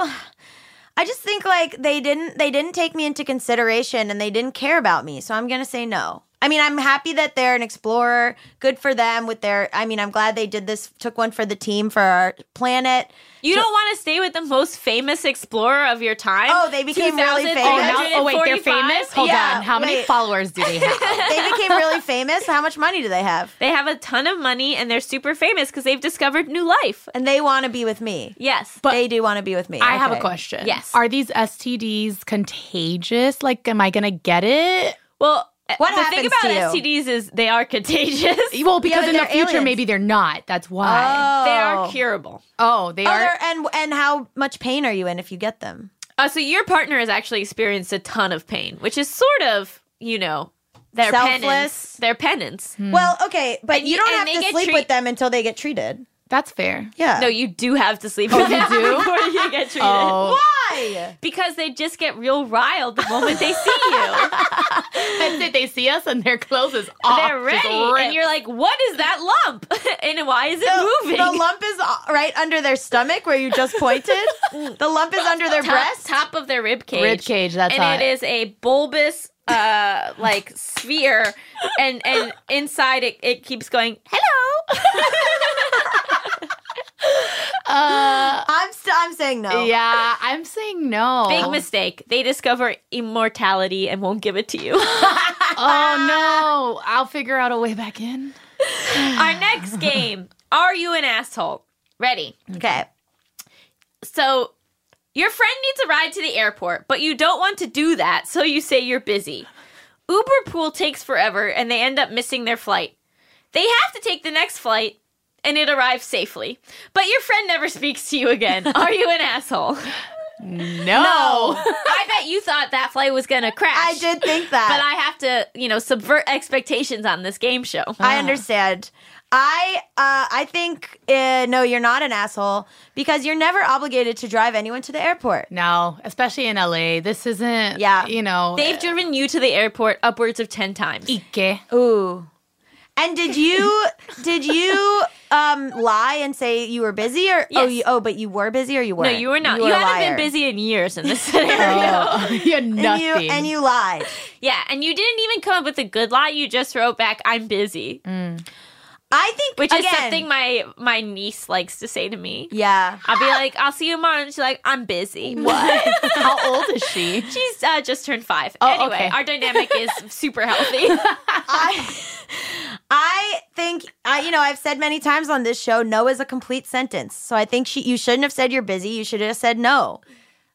C: I just think like they didn't they didn't take me into consideration and they didn't care about me. So I'm gonna say no. I mean, I'm happy that they're an explorer. Good for them with their. I mean, I'm glad they did this. Took one for the team for our planet.
B: you don't want to stay with the most famous explorer of your time.
C: Oh, they became really famous.
E: Oh, now, oh wait, they're famous. Hold
C: Yeah,
E: on. How many followers do they have?
C: They became really famous. How much money do they have?
B: They have a ton of money and they're super famous because they've discovered new life.
C: And they want to be with me.
B: Yes.
E: But-
C: they do want to be with me.
E: I have a question.
B: Yes.
E: Are these STDs contagious? Like, am I gonna get it?
B: well,
C: What
B: the thing about
C: to
B: STDs is they are contagious.
E: Well, because
C: but
E: in the future,
C: aliens.
E: maybe they're not. That's why.
C: Oh.
B: They are curable.
E: Oh, they
C: Oh,
E: are.
C: they're- and and how much pain are you in if you get them?
B: Uh, so your partner has actually experienced a ton of pain, which is sort of, you know, their
C: Selfless.
B: penance. Their penance.
C: Well, okay, but
B: And
C: you
B: you-
C: don't have to sleep
B: treat-
C: with them until they get treated.
E: That's fair.
C: Yeah.
B: No, you do have to sleep with them
E: do?
B: before you get treated.
E: Oh,
C: Why?
B: Because they just get real riled the moment they see you.
E: that's it. They see us and their clothes is off.
B: They're ready. And you're like, what is that lump? and why is it
C: The,
B: moving?
C: the lump is uh, right under their stomach where you just pointed. the lump is under their
B: top,
C: breast.
B: top of their rib cage.
E: Rib cage, that's
B: and
E: hot.
B: it is a bulbous uh like sphere and and inside it it keeps going hello
E: Uh,
C: I'm st- I'm saying no.
E: yeah, I'm saying no.
B: big mistake they discover immortality and won't give it to you
E: Oh no! I'll figure out a way back in.
B: our next game are you an asshole ready
C: Okay.
B: so your friend needs a ride to the airport but you don't want to do that so you say you're busy uber pool takes forever and they end up missing their flight they have to take the next flight and it arrives safely but your friend never speaks to you again are you an asshole
E: No.
B: I bet you thought that flight was gonna crash.
C: I did think that.
B: But I have to, you know, subvert expectations on this game show.
C: I understand. I uh, I think uh, no, you're not an asshole because you're never obligated to drive anyone to the airport.
E: No, especially in LA. This isn't,
C: Yeah.
E: you know,
B: They've driven you to the airport upwards of 10 times.
E: Ike.
C: Ooh. And did you did you um lie and say you were busy or oh you, oh but you were busy or you weren't?
B: No, you were not. You,
C: a
B: haven't been busy in years in this scenario.
E: Oh, you had
C: And you and you lied.
B: Yeah, and you didn't even come up with a good lie. You just wrote back, "I'm busy,"
C: I think
B: which is something my my niece likes to say to me.
C: Yeah.
B: I'll be like, "I'll see you tomorrow," and she's like, "I'm busy."
E: what? How old is she?
B: She's uh, just turned five.
E: Oh,
B: anyway,
E: okay.
B: our dynamic is super healthy.
C: I I think I you know I've said many times on this show no is a complete sentence. So I think she you shouldn't have said you're busy. You should have said no.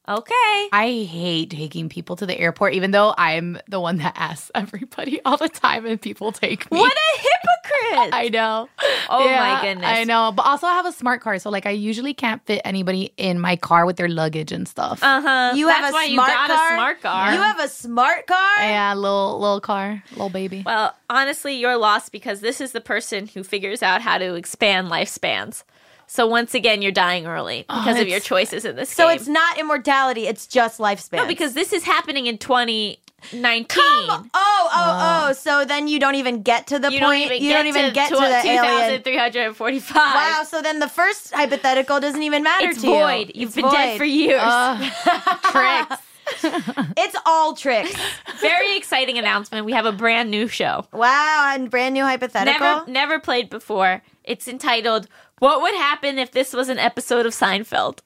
B: Okay.
E: I hate taking people to the airport, even though I'm the one that asks everybody all the time and people take me.
B: What a hypocrite!
E: I know.
B: Oh my goodness.
E: I know. But also I have a smart car, so like I usually can't fit anybody in my car with their luggage and stuff.
B: Uh huh.
C: You
B: That's
C: have a
B: why
C: smart
B: you got
C: car.
B: a smart car.
C: You have a smart car.
E: yeah, little little car, little baby.
B: Well, honestly, you're lost because this is the person who figures out how to expand lifespans. So once again, you're dying early oh, because of your choices in this
C: So
B: game.
C: it's not immortality. It's just lifespan.
B: no, because this is happening in 2019.
C: Oh, oh, oh! So then you don't even get to the
B: You don't
C: point. you don't even
B: to,
C: get to,
B: tw-
C: the alien.
B: 2,345.
C: Wow! So then the first hypothetical doesn't even matter
B: It's
C: to
B: void.
C: you.
B: You've
C: It's
B: been dead for years.
E: Tricks.
C: It's all tricks.
B: Very exciting announcement. We have a brand new show.
C: wow! And brand new hypothetical.
B: Never never played before. It's entitled What Would Happen If This Was an Episode of Seinfeld?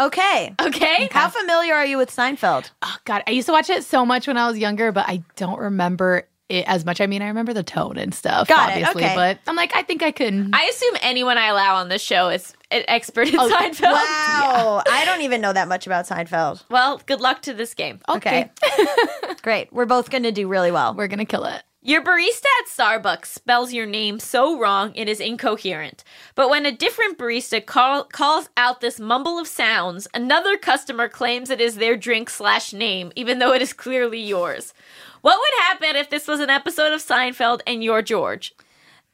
C: Okay.
B: Okay?
C: How familiar are you with Seinfeld?
E: Oh God, I used to watch it so much when I was younger, but I don't remember it as much. I mean, I remember the tone and stuff,
C: Got it,
E: obviously,
C: okay.
E: but I'm like, I think I could.
B: I assume anyone I allow on this show is an expert
C: Oh,
B: in Seinfeld.
C: Wow! I don't even know that much about Seinfeld.
B: Well, good luck to this game.
C: Okay. Great. We're both going to do really well.
E: We're gonna kill it.
B: Your barista at Starbucks spells your name so wrong it is incoherent. But when a different barista call, calls out this mumble of sounds, another customer claims it is their drink slash name, even though it is clearly yours. What would happen if this was an episode of Seinfeld and you're George?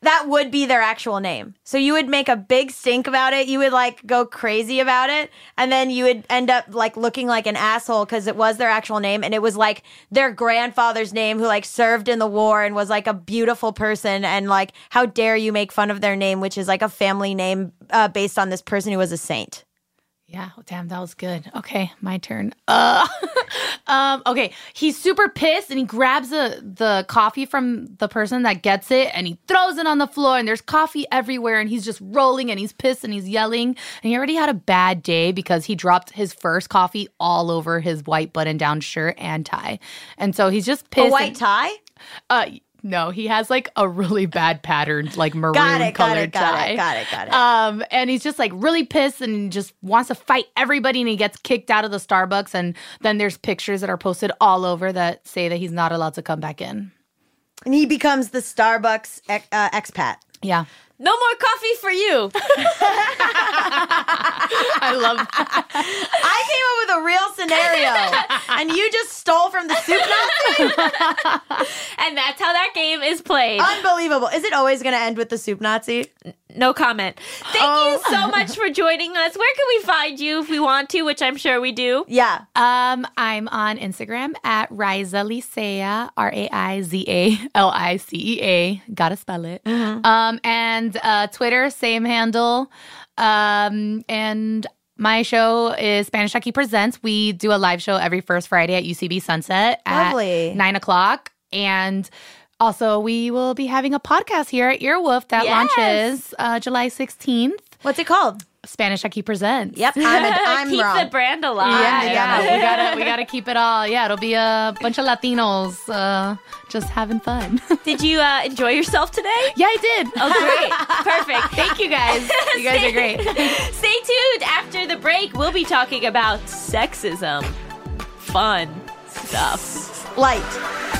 C: That would be their actual name. So you would make a big stink about it. You would like go crazy about it. And then you would end up like looking like an asshole because it was their actual name. And it was like their grandfather's name who like served in the war and was like a beautiful person. And like, how dare you make fun of their name, which is like a family name uh, based on this person who was a saint.
E: Yeah, oh, damn, that was good. Okay, my turn. Uh, um, okay, he's super pissed and he grabs the the coffee from the person that gets it and he throws it on the floor and there's coffee everywhere and he's just rolling and he's pissed and he's yelling and he already had a bad day because he dropped his first coffee all over his white button down shirt and tie, and so he's just pissed.
C: A white
E: and-
C: tie?
E: Uh, no, he has like a really bad patterned, like maroon
C: Got it, got
E: colored
C: it, got it, got it, got it.
E: Um, and he's just like really pissed and just wants to fight everybody, and he gets kicked out of the Starbucks. And then there's pictures that are posted all over that say that he's not allowed to come back in.
C: and he becomes the Starbucks ex- uh, expat.
E: Yeah,
B: No more coffee for you.
E: I love. That.
C: I came up with a real scenario, and you just stole from the soup Nazi.
B: and that's how that game is played.
C: Unbelievable! Is it always going to end with the soup Nazi?
B: No comment. Thank
C: Oh.
B: you so much for joining us. Where can we find you if we want to, which I'm sure we do?
C: Yeah.
E: Um, I'm on Instagram at Raiza Licea, R A I Z A L I C E A. Gotta spell it. Um, and uh, Twitter, same handle. Um, and my show is Spanish Jackie Presents. We do a live show every first Friday at UCB Sunset at nine o'clock. And also, we will be having a podcast here at Earwolf that
B: Yes.
E: launches uh, July 16th.
C: What's it called?
E: Spanish Jackie Presents.
C: Yep. I'm, a, I'm
B: Keep
C: wrong.
B: the brand alive.
E: Yeah,
C: the
E: yeah. we gotta we gotta keep it all. Yeah, it'll be a bunch of Latinos uh, just having fun.
B: Did you uh, enjoy yourself today?
E: yeah, I did.
B: Oh, great. Perfect.
E: Thank you guys. You guys are great.
B: Stay tuned. After the break, we'll be talking about sexism. Fun stuff.
C: Light.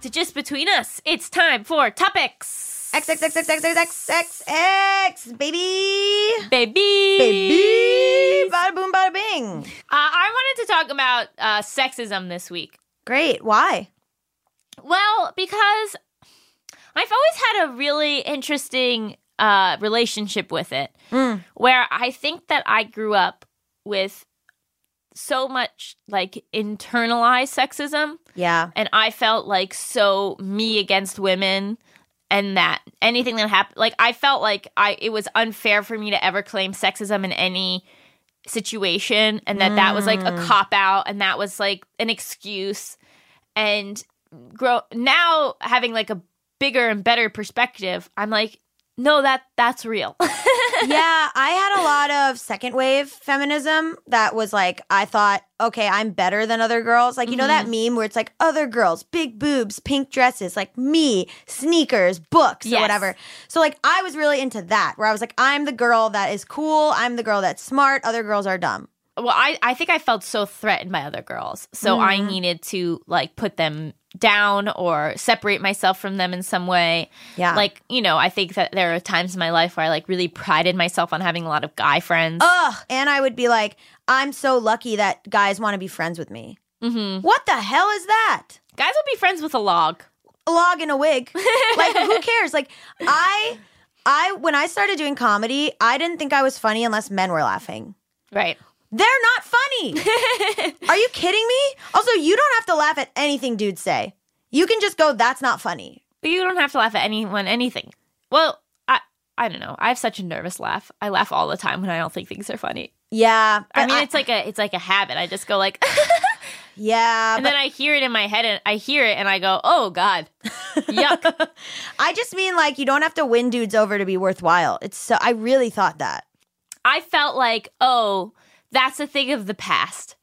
B: back to Just Between Us. It's time for topics.
C: X X X X X X X X X baby.
B: Baby.
C: Baby. Bada boom, bada bing.
B: Uh, I wanted to talk about uh, sexism this week.
C: Great. Why?
B: Well, because I've always had a really interesting uh, relationship with it, where I think that I grew up with so much like internalized sexism,
C: Yeah.
B: and I felt like so me against women. And that anything that happened, like I felt like I, it was unfair for me to ever claim sexism in any situation, and that that was like a mm. cop out, and that was like an excuse. And grow now having like a bigger and better perspective i'm like no that that's real
C: yeah, I had a lot of second wave feminism that was like, I thought, okay, I'm better than other girls. Like, you know that
B: Mm-hmm.
C: meme where it's like other girls, big boobs, pink dresses, like me, sneakers, books, or whatever. So, like, I was really into that, where I was like, I'm the girl that is cool, I'm the girl that's smart, other girls are dumb.
B: well I, I think i felt so threatened by other girls so i needed to like put them down or separate myself from them in some way
C: Yeah.
B: like you know i think that there are times in my life where i like really prided myself on having a lot of guy friends
C: Ugh. And I would be like, I'm so lucky that guys want to be friends with me. Mm-hmm. What the hell is that?
B: guys will be friends with a log
C: a log and a wig. like who cares? Like I I when I started doing comedy, I didn't think I was funny unless men were laughing.
B: right
C: They're not funny. Are you kidding me? Also, you don't have to laugh at anything dudes say. You can just go, that's not funny.
B: But you don't have to laugh at anyone, anything. Well, I I don't know. I have such a nervous laugh. I laugh all the time when I don't think things are funny.
C: Yeah.
B: I mean, it's like a it's like a habit. I just go like,
C: yeah,
B: and
C: but
B: then I hear it in my head, and I hear it, and I go, "Oh God, yuck!"
C: I just mean like you don't have to win dudes over to be worthwhile. It's so I really thought that.
B: I felt like, oh, that's a thing of the past.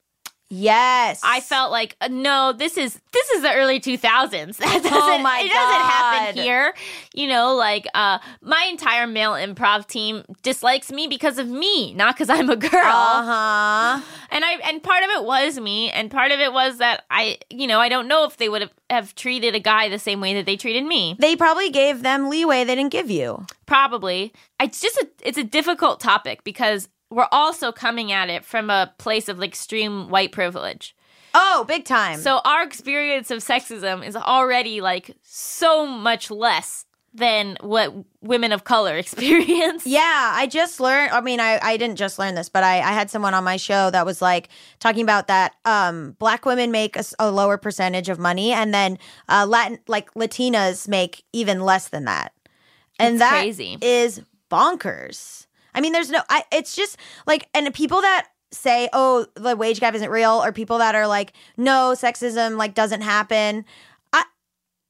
C: Yes.
B: I felt like, uh, no, this is this is the early two thousands. That doesn't
C: Oh my
B: it doesn't happen here. You know, like uh, my entire male improv team dislikes me because of me, not because I'm a girl.
C: Uh-huh.
B: And I and part of it was me, and part of it was that I, you know, I don't know if they would have, have treated a guy the same way that they treated me.
C: They probably gave them leeway they didn't give you.
B: Probably. It's just a it's a difficult topic because we're also coming at it from a place of like extreme white privilege.
C: Oh, big time.
B: So our experience of sexism is already like so much less than what women of color experience.
C: Yeah, I just learned. I mean, I, I didn't just learn this, but I, I had someone on my show that was like talking about that um, black women make a lower percentage of money, and then uh, Latin like Latinas make even less than that, and
B: It's
C: that
B: crazy.
C: is bonkers. I mean, there's no. I. It's just like, and people that say, "Oh, the wage gap isn't real," or people that are like, "No, sexism like doesn't happen." I,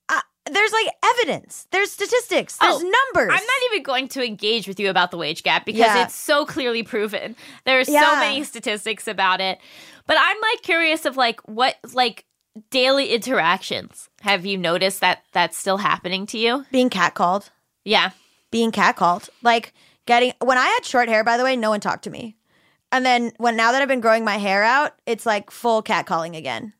C: I there's like evidence. There's statistics. Oh, there's
B: Oh,
C: numbers.
B: I'm not even going to engage with you about the wage gap because
C: Yeah.
B: it's so clearly proven. There are so many statistics about it. But I'm like curious of like what like daily interactions have you noticed that that's still happening to you?
C: being catcalled.
B: Yeah.
C: being catcalled. Like getting when I had short hair, by the way, no one talked to me. And then when now that I've been growing my hair out, it's like full catcalling again.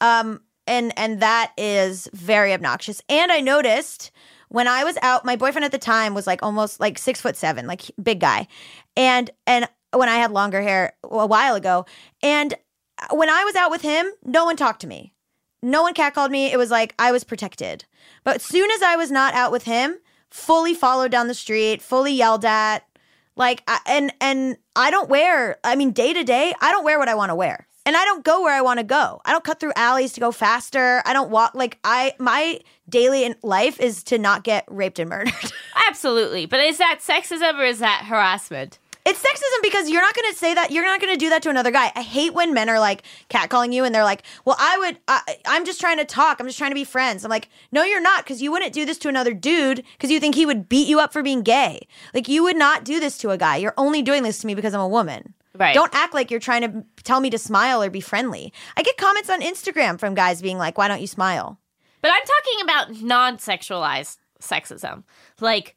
C: Um and and that is very obnoxious. And I noticed when I was out, my boyfriend at the time was like almost like six foot seven, like big guy. And and when I had longer hair a while ago, and when I was out with him, no one talked to me. No one catcalled me. It was like I was protected. But soon as I was not out with him, fully followed down the street, fully yelled at. Like I, and and I don't wear. I mean, day to day, I don't wear what I want to wear, and I don't go where I want to go. I don't cut through alleys to go faster. I don't walk like I. My daily life is to not get raped and murdered.
B: Absolutely. But is that sexism or is that harassment?
C: It's sexism because you're not going to say that. You're not going to do that to another guy. I hate when men are like catcalling you and they're like, "Well, I would. I, I'm just trying to talk. I'm just trying to be friends." I'm like, "No, you're not, because you wouldn't do this to another dude because you think he would beat you up for being gay. Like you would not do this to a guy. You're only doing this to me because I'm a woman."
B: Right.
C: Don't act like you're trying to tell me to smile or be friendly. I get comments on Instagram from guys being like, "Why don't you smile?"
B: But I'm talking about non sexualized sexism. Like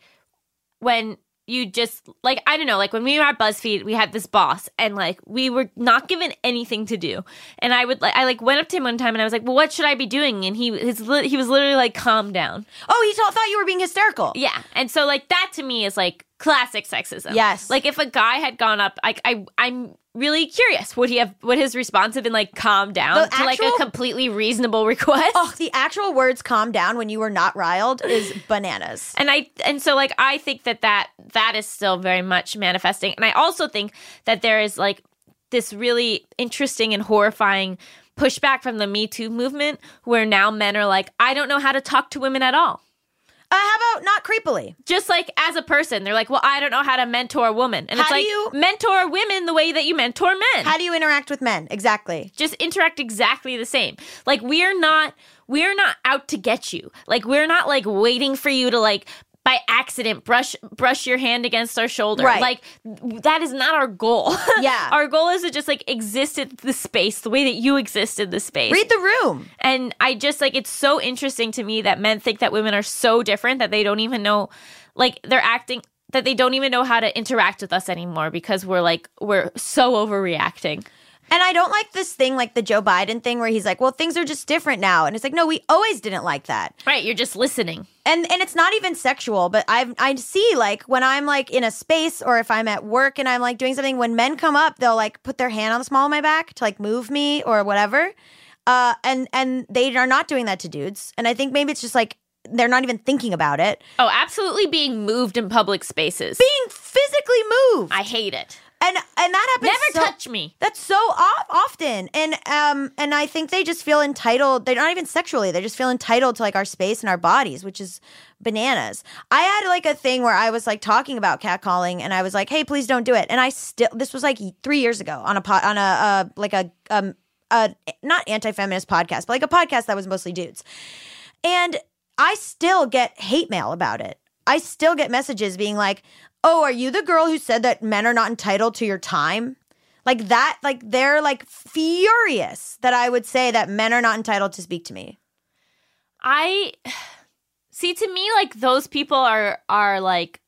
B: when you just like I don't know, like when we were at BuzzFeed, we had this boss and like we were not given anything to do. And I would like I like went up to him one time and I was like, "Well, what should I be doing?" And he his he was literally like, "Calm down."
C: Oh, he thought thought you were being hysterical.
B: Yeah. And so like that to me is like classic sexism.
C: Yes.
B: Like if a guy had gone up, like I I'm really curious would he have would his response have been like calm down
C: The
B: to like a
C: actual-
B: completely reasonable request?
C: Oh, the actual words "calm down" when you were not riled is bananas.
B: and i and so like i think that that that is still very much manifesting and i also think that there is like this really interesting and horrifying pushback from the me too movement where now men are like i don't know how to talk to women at all
C: Uh, how about not creepily?
B: just like as a person they're like well i don't know how to mentor a woman and
C: How
B: it's like
C: you-
B: mentor women the way that you mentor men
C: How do you interact with men? Exactly.
B: just interact exactly the same. Like we're not we're not out to get you. Like we're not like waiting for you to like by accident brush brush your hand against our shoulder.
C: Right.
B: Like that is not our goal.
C: Yeah.
B: our goal is to just like exist in the space the way that you exist in the space.
C: Read the room.
B: And I just like it's so interesting to me that men think that women are so different that they don't even know like they're acting that they don't even know how to interact with us anymore because we're like we're so overreacting.
C: And I don't like this thing, like the Joe Biden thing, where he's like, "Well, things are just different now," and it's like, no, we always didn't like that.
B: Right, you're just listening.
C: and and it's not even sexual but i i see like when i'm like in a space or if i'm at work and i'm like doing something when men come up they'll like put their hand on the small of my back to like move me or whatever uh and and they are not doing that to dudes and i think maybe it's just like they're not even thinking about it
B: Oh, absolutely being moved in public spaces.
C: being physically moved
B: I hate it.
C: And and that happens
B: Never
C: so-
B: touch me.
C: That's so o- often, and um, and I think they just feel entitled. They're not even sexually; they just feel entitled to like our space and our bodies, which is bananas. I had like a thing where I was like talking about catcalling, and I was like, "Hey, please don't do it." And I still, this was like three years ago on a pot on a uh, like a um a not anti feminist podcast, but like a podcast that was mostly dudes, and I still get hate mail about it. I still get messages being like, "Oh, are you the girl who said that men are not entitled to your time?" Like that, like they're like furious that I would say that men are not entitled to speak to me.
B: I see to me like those people are are like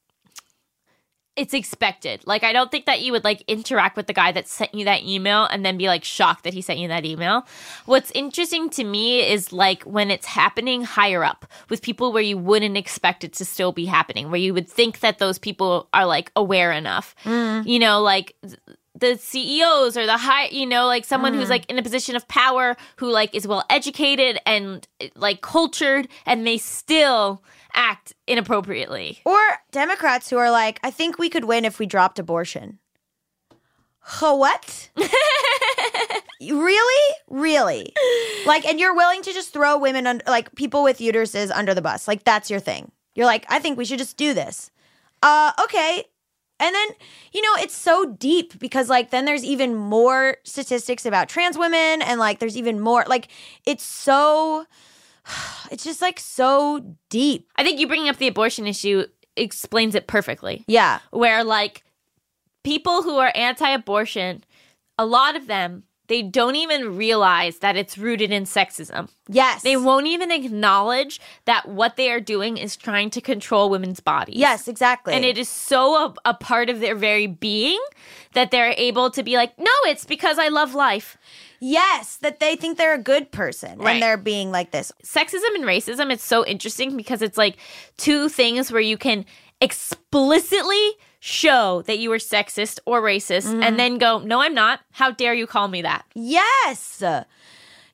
B: it's expected. Like I don't think that you would like interact with the guy that sent you that email and then be like shocked that he sent you that email. What's interesting to me is like when it's happening higher up with people where you wouldn't expect it to still be happening, where you would think that those people are like aware enough. Mm. You know, like the CEOs or the high, you know, like someone who's mm. like in a position of power who like is well educated and like cultured and they still act inappropriately.
C: Or Democrats who are like, I think we could win if we dropped abortion. Huh, what? really? Really? Like, and you're willing to just throw women, under, like people with uteruses under the bus. Like, that's your thing. You're like, I think we should just do this. Uh, okay. And then, you know, it's so deep because, like, then there's even more statistics about trans women, and like, there's even more, like, it's so, it's just like so deep.
B: I think you bringing up the abortion issue explains it perfectly.
C: Yeah.
B: Where like people who are anti-abortion, a lot of them they don't even realize that it's rooted in sexism.
C: Yes.
B: They won't even acknowledge that what they are doing is trying to control women's bodies.
C: Yes, exactly.
B: And it is so a, a part of their very being that they're able to be like, no, it's because I love life.
C: Yes, that they think they're a good person
B: Right.
C: and they're being like this.
B: Sexism and racism, it's so interesting because it's like two things where you can explicitly show that you are sexist or racist and then go, no, I'm not. How dare you call me that?
C: Yes.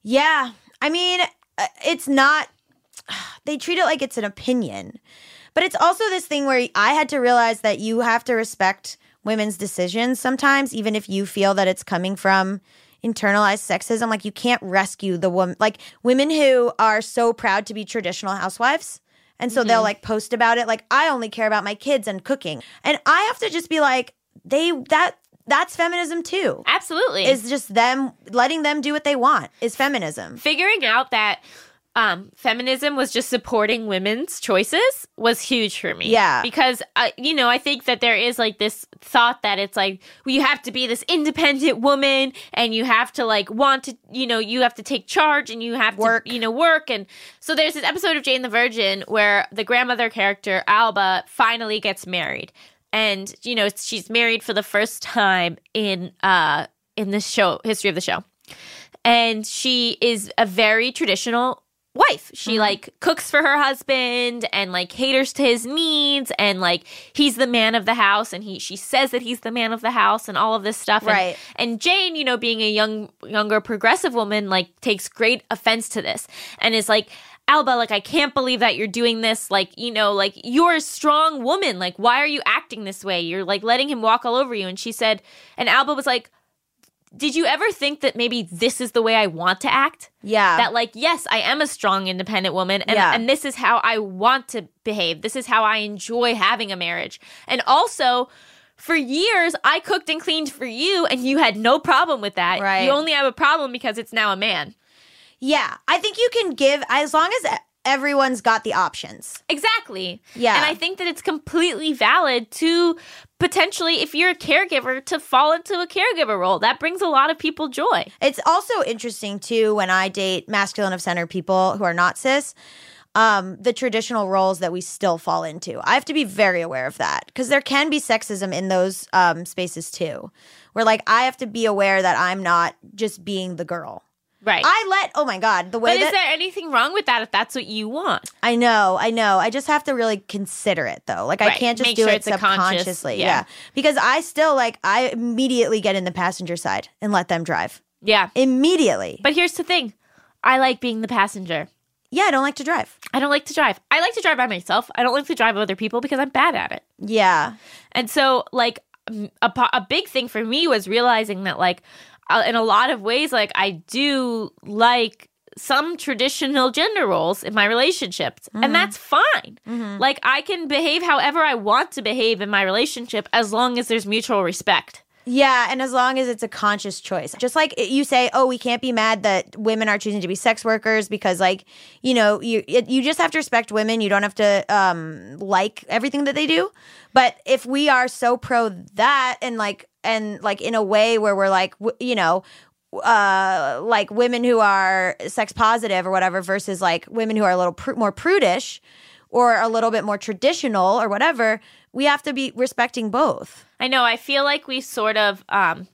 C: Yeah. I mean, uh, it's not, they treat it like it's an opinion. But it's also this thing where I had to realize that you have to respect women's decisions sometimes, even if you feel that it's coming from internalized sexism. Like, you can't rescue the woman, like, women who are so proud to be traditional housewives. And so they'll mm-hmm. like post about it, like, I only care about my kids and cooking. And I have to just be like, they that that's feminism too.
B: Absolutely.
C: Is just them letting them do what they want is feminism.
B: figuring out that um, feminism was just supporting women's choices was huge for me.
C: Yeah.
B: Because, uh, you know, I think that there is like this thought that it's like, well, you have to be this independent woman and you have to like want to, you know, you have to take charge and you have
C: Work.
B: to, you know, work. And so there's this episode of Jane the Virgin where the grandmother character, Alba, finally gets married. And, you know, she's married for the first time in, uh, in the show, history of the show and she is a very traditional wife. She mm-hmm. like cooks for her husband and like caters to his needs and like he's the man of the house and he she says that he's the man of the house and all of this stuff. And-
C: Right.
B: And, Jane, you know, being a young younger progressive woman, like takes great offense to this and is like Alba, like, I can't believe that you're doing this. Like, you know, like, you're a strong woman. Like, why are you acting this way? You're like letting him walk all over you. And she said, and Alba was like, did you ever think that maybe this is the way I want to act?
C: Yeah.
B: That like, yes, I am a strong, independent woman, and,
C: Yeah.
B: and this is how I want to behave. This is how I enjoy having a marriage. And also, for years, I cooked and cleaned for you, and you had no problem with that.
C: Right.
B: You only have a problem because it's now a man.
C: yeah. I think you can give as long as everyone's got the options.
B: Exactly.
C: Yeah.
B: And I think that it's completely valid to potentially, if you're a caregiver, to fall into a caregiver role. That brings a lot of people joy.
C: It's also interesting too when I date masculine of center people who are not cis. Um, the traditional roles that we still fall into. I have to be very aware of that because there can be sexism in those um, spaces too. Where like I have to be aware that I'm not just being the girl.
B: Right.
C: I let oh my god the way
B: but
C: that
B: is there anything wrong with that if that's what you want?
C: I know, I know. I just have to really consider it though. Like I can't just
B: Make
C: do
B: sure
C: it subconsciously.
B: yeah.
C: yeah. Because I still like I immediately get in the passenger side and let them drive.
B: Yeah.
C: Immediately.
B: But here's the thing I like being the passenger.
C: yeah, I don't like to drive.
B: I don't like to drive. I like to drive by myself. I don't like to drive with other people because I'm bad at it.
C: Yeah.
B: And so, like, a, a big thing for me was realizing that, like, Uh, in a lot of ways, like, I do like some traditional gender roles in my relationships, and mm-hmm. that's fine. Mm-hmm. Like, I can behave however I want to behave in my relationship as long as there's mutual respect.
C: Yeah, and as long as it's a conscious choice. Just like you say, "Oh, we can't be mad that women are choosing to be sex workers because like, you know, you you just have to respect women. You don't have to um like everything that they do. But if we are so pro that and like and like in a way where we're like, w- you know, uh like women who are sex positive or whatever versus like women who are a little pr- more prudish or a little bit more traditional or whatever, we have to be respecting both.
B: I know. I feel like we sort of um,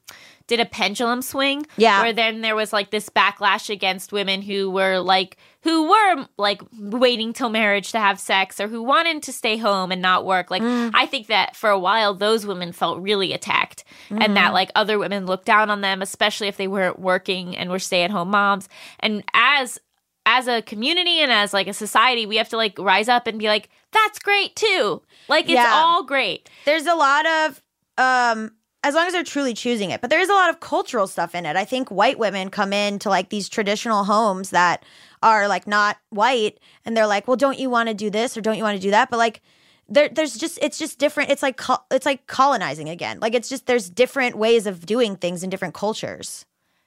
B: did a pendulum swing.
C: Yeah.
B: Where then there was like this backlash against women who were like, who were like waiting till marriage to have sex or who wanted to stay home and not work. Like, I think that for a while, those women felt really attacked and that like other women looked down on them, especially if they weren't working and were stay at home moms. And as, as a community and as like a society, we have to like rise up and be like, that's great too. Like, it's
C: Yeah.
B: all great.
C: there's a lot of um as long as they're truly choosing it but there is a lot of cultural stuff in it i think white women come into like these traditional homes that are like not white and they're like well don't you want to do this or don't you want to do that but like there, there's just it's just different it's like it's like colonizing again like it's just there's different ways of doing things in different cultures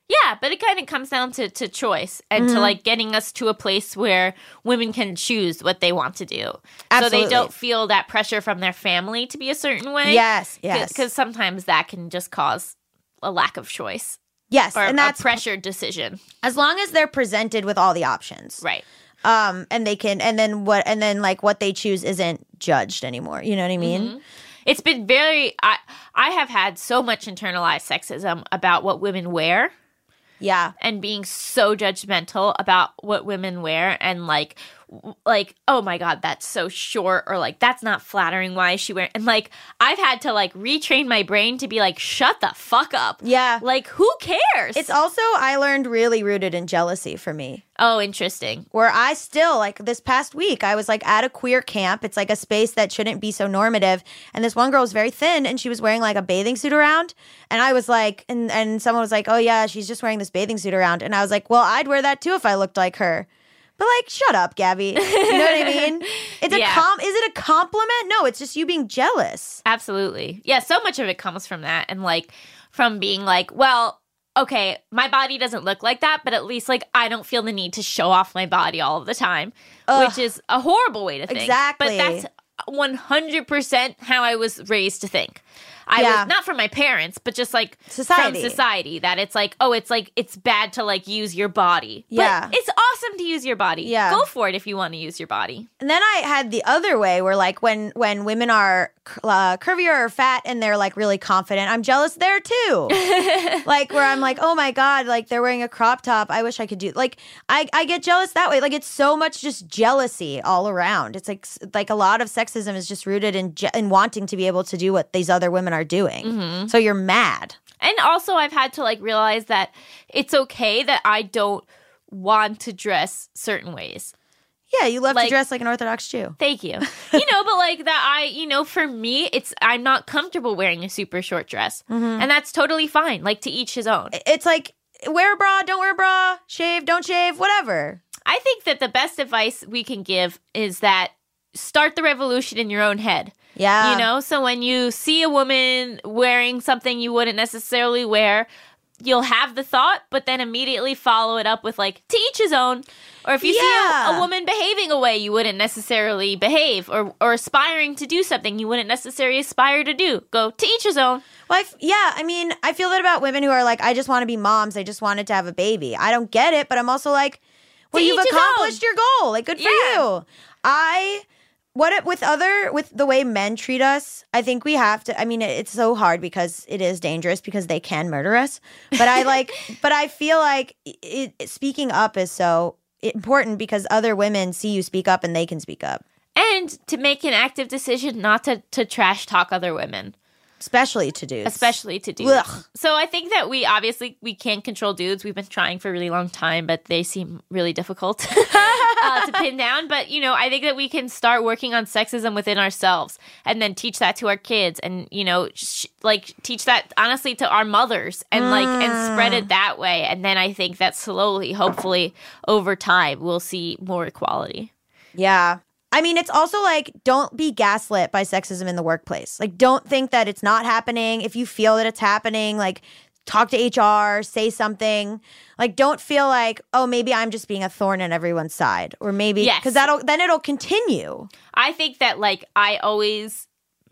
B: Yeah, but it kind of comes down to, to choice and
C: Mm-hmm.
B: to like getting us to a place where women can choose what they want to do. So they don't feel that pressure from their family to be a certain way.
C: Yes, yes.
B: Because sometimes that can just cause a lack of choice
C: yes
B: or
C: and
B: a
C: that's
B: pressured decision.
C: as long as they're presented with all the options
B: Right.
C: um and they can and then what and then like what they choose isn't judged anymore you know what i mean
B: Mm-hmm. It's been very I I have had so much internalized sexism about what women wear.
C: yeah
B: and being so judgmental about what women wear and like like oh my god that's so short or like that's not flattering why is she wearing and like i've had to like retrain my brain to be like shut the fuck up
C: Yeah.
B: like who cares
C: It's also I learned really rooted in jealousy for me.
B: oh interesting
C: Where I still like this past week I was like at a queer camp. It's like a space that shouldn't be so normative. And this one girl was very thin and she was wearing like a bathing suit around. And I was like and and someone was like, "Oh yeah, she's just wearing this bathing suit around." And I was like, "Well, I'd wear that too if I looked like her." But like, shut up, Gaby. You know what I mean? It's a
B: Yeah.
C: com. Is it a compliment? No, it's just you being jealous.
B: Absolutely. Yeah, so much of it comes from that and like from being like, well, okay, my body doesn't look like that, but at least like I don't feel the need to show off my body all of the time, which is a horrible way to think.
C: Exactly.
B: But that's 100% how I was raised to think. I
C: Yeah.
B: was not from my parents, but just like
C: Society.
B: from society that it's like, oh, it's like it's bad to like use your body.
C: Yeah.
B: But it's awesome to use your body.
C: Yeah.
B: Go for it if you want to use your body.
C: And then I had the other way where like when when women are uh, curvier or fat and they're like really confident, I'm jealous there too. like where I'm like, oh my god, like they're wearing a crop top. I wish I could do. Like I I get jealous that way. Like it's so much just jealousy all around. It's like like a lot of sexism is just rooted in je- in wanting to be able to do what these other women are doing. Mm-hmm. So you're mad.
B: And also, I've had to like realize that it's okay that I don't want to dress certain ways.
C: Yeah, you love
B: Like-
C: to dress like an Orthodox Jew.
B: Thank you. you know, but like that, I, you know, for me, it's, I'm not comfortable wearing a super short dress. Mm-hmm. And that's totally fine. Like to each his own.
C: It's like wear a bra, don't wear a bra, shave, don't shave, whatever.
B: I think that the best advice we can give is that start the revolution in your own head.
C: Yeah.
B: You know, so when you see a woman wearing something you wouldn't necessarily wear, you'll have the thought, but then immediately follow it up with like to each his own. Or if you see a, a woman behaving a way you wouldn't necessarily behave, or or aspiring to do something you wouldn't necessarily aspire to do, go to each his own.
C: Well, I f- yeah, I mean, I feel that about women who are like, I just want to be moms. I just wanted to have a baby. I don't get it, but I'm also like, well,
B: To
C: you've accomplished your goal. Like, good for
B: Yeah.
C: you. I what it, with other with the way men treat us. I think we have to. I mean, it- it's so hard because it is dangerous because they can murder us. But I like, but I feel like it, it- speaking up is so important because other women see you speak up and they can speak up,
B: And to make an active decision not to, to trash talk other women.
C: Especially to dudes.
B: especially to dudes.
C: Ugh.
B: So I think that we obviously we can't control dudes. We've been trying for a really long time, but they seem really difficult uh, to pin down. But you know, I think that we can start working on sexism within ourselves, and then teach that to our kids, and you know, sh- like teach that honestly to our mothers, and like and spread it that way. And then I think that slowly, hopefully, over time, we'll see more equality.
C: Yeah. I mean, it's also like, don't be gaslit by sexism in the workplace. Like, don't think that it's not happening. If you feel that it's happening, like, talk to HR, say something. Like, don't feel like, oh, maybe I'm just being a thorn in everyone's side. Or maybe,
B: Yes.
C: because that'll, then it'll continue.
B: I think that like I always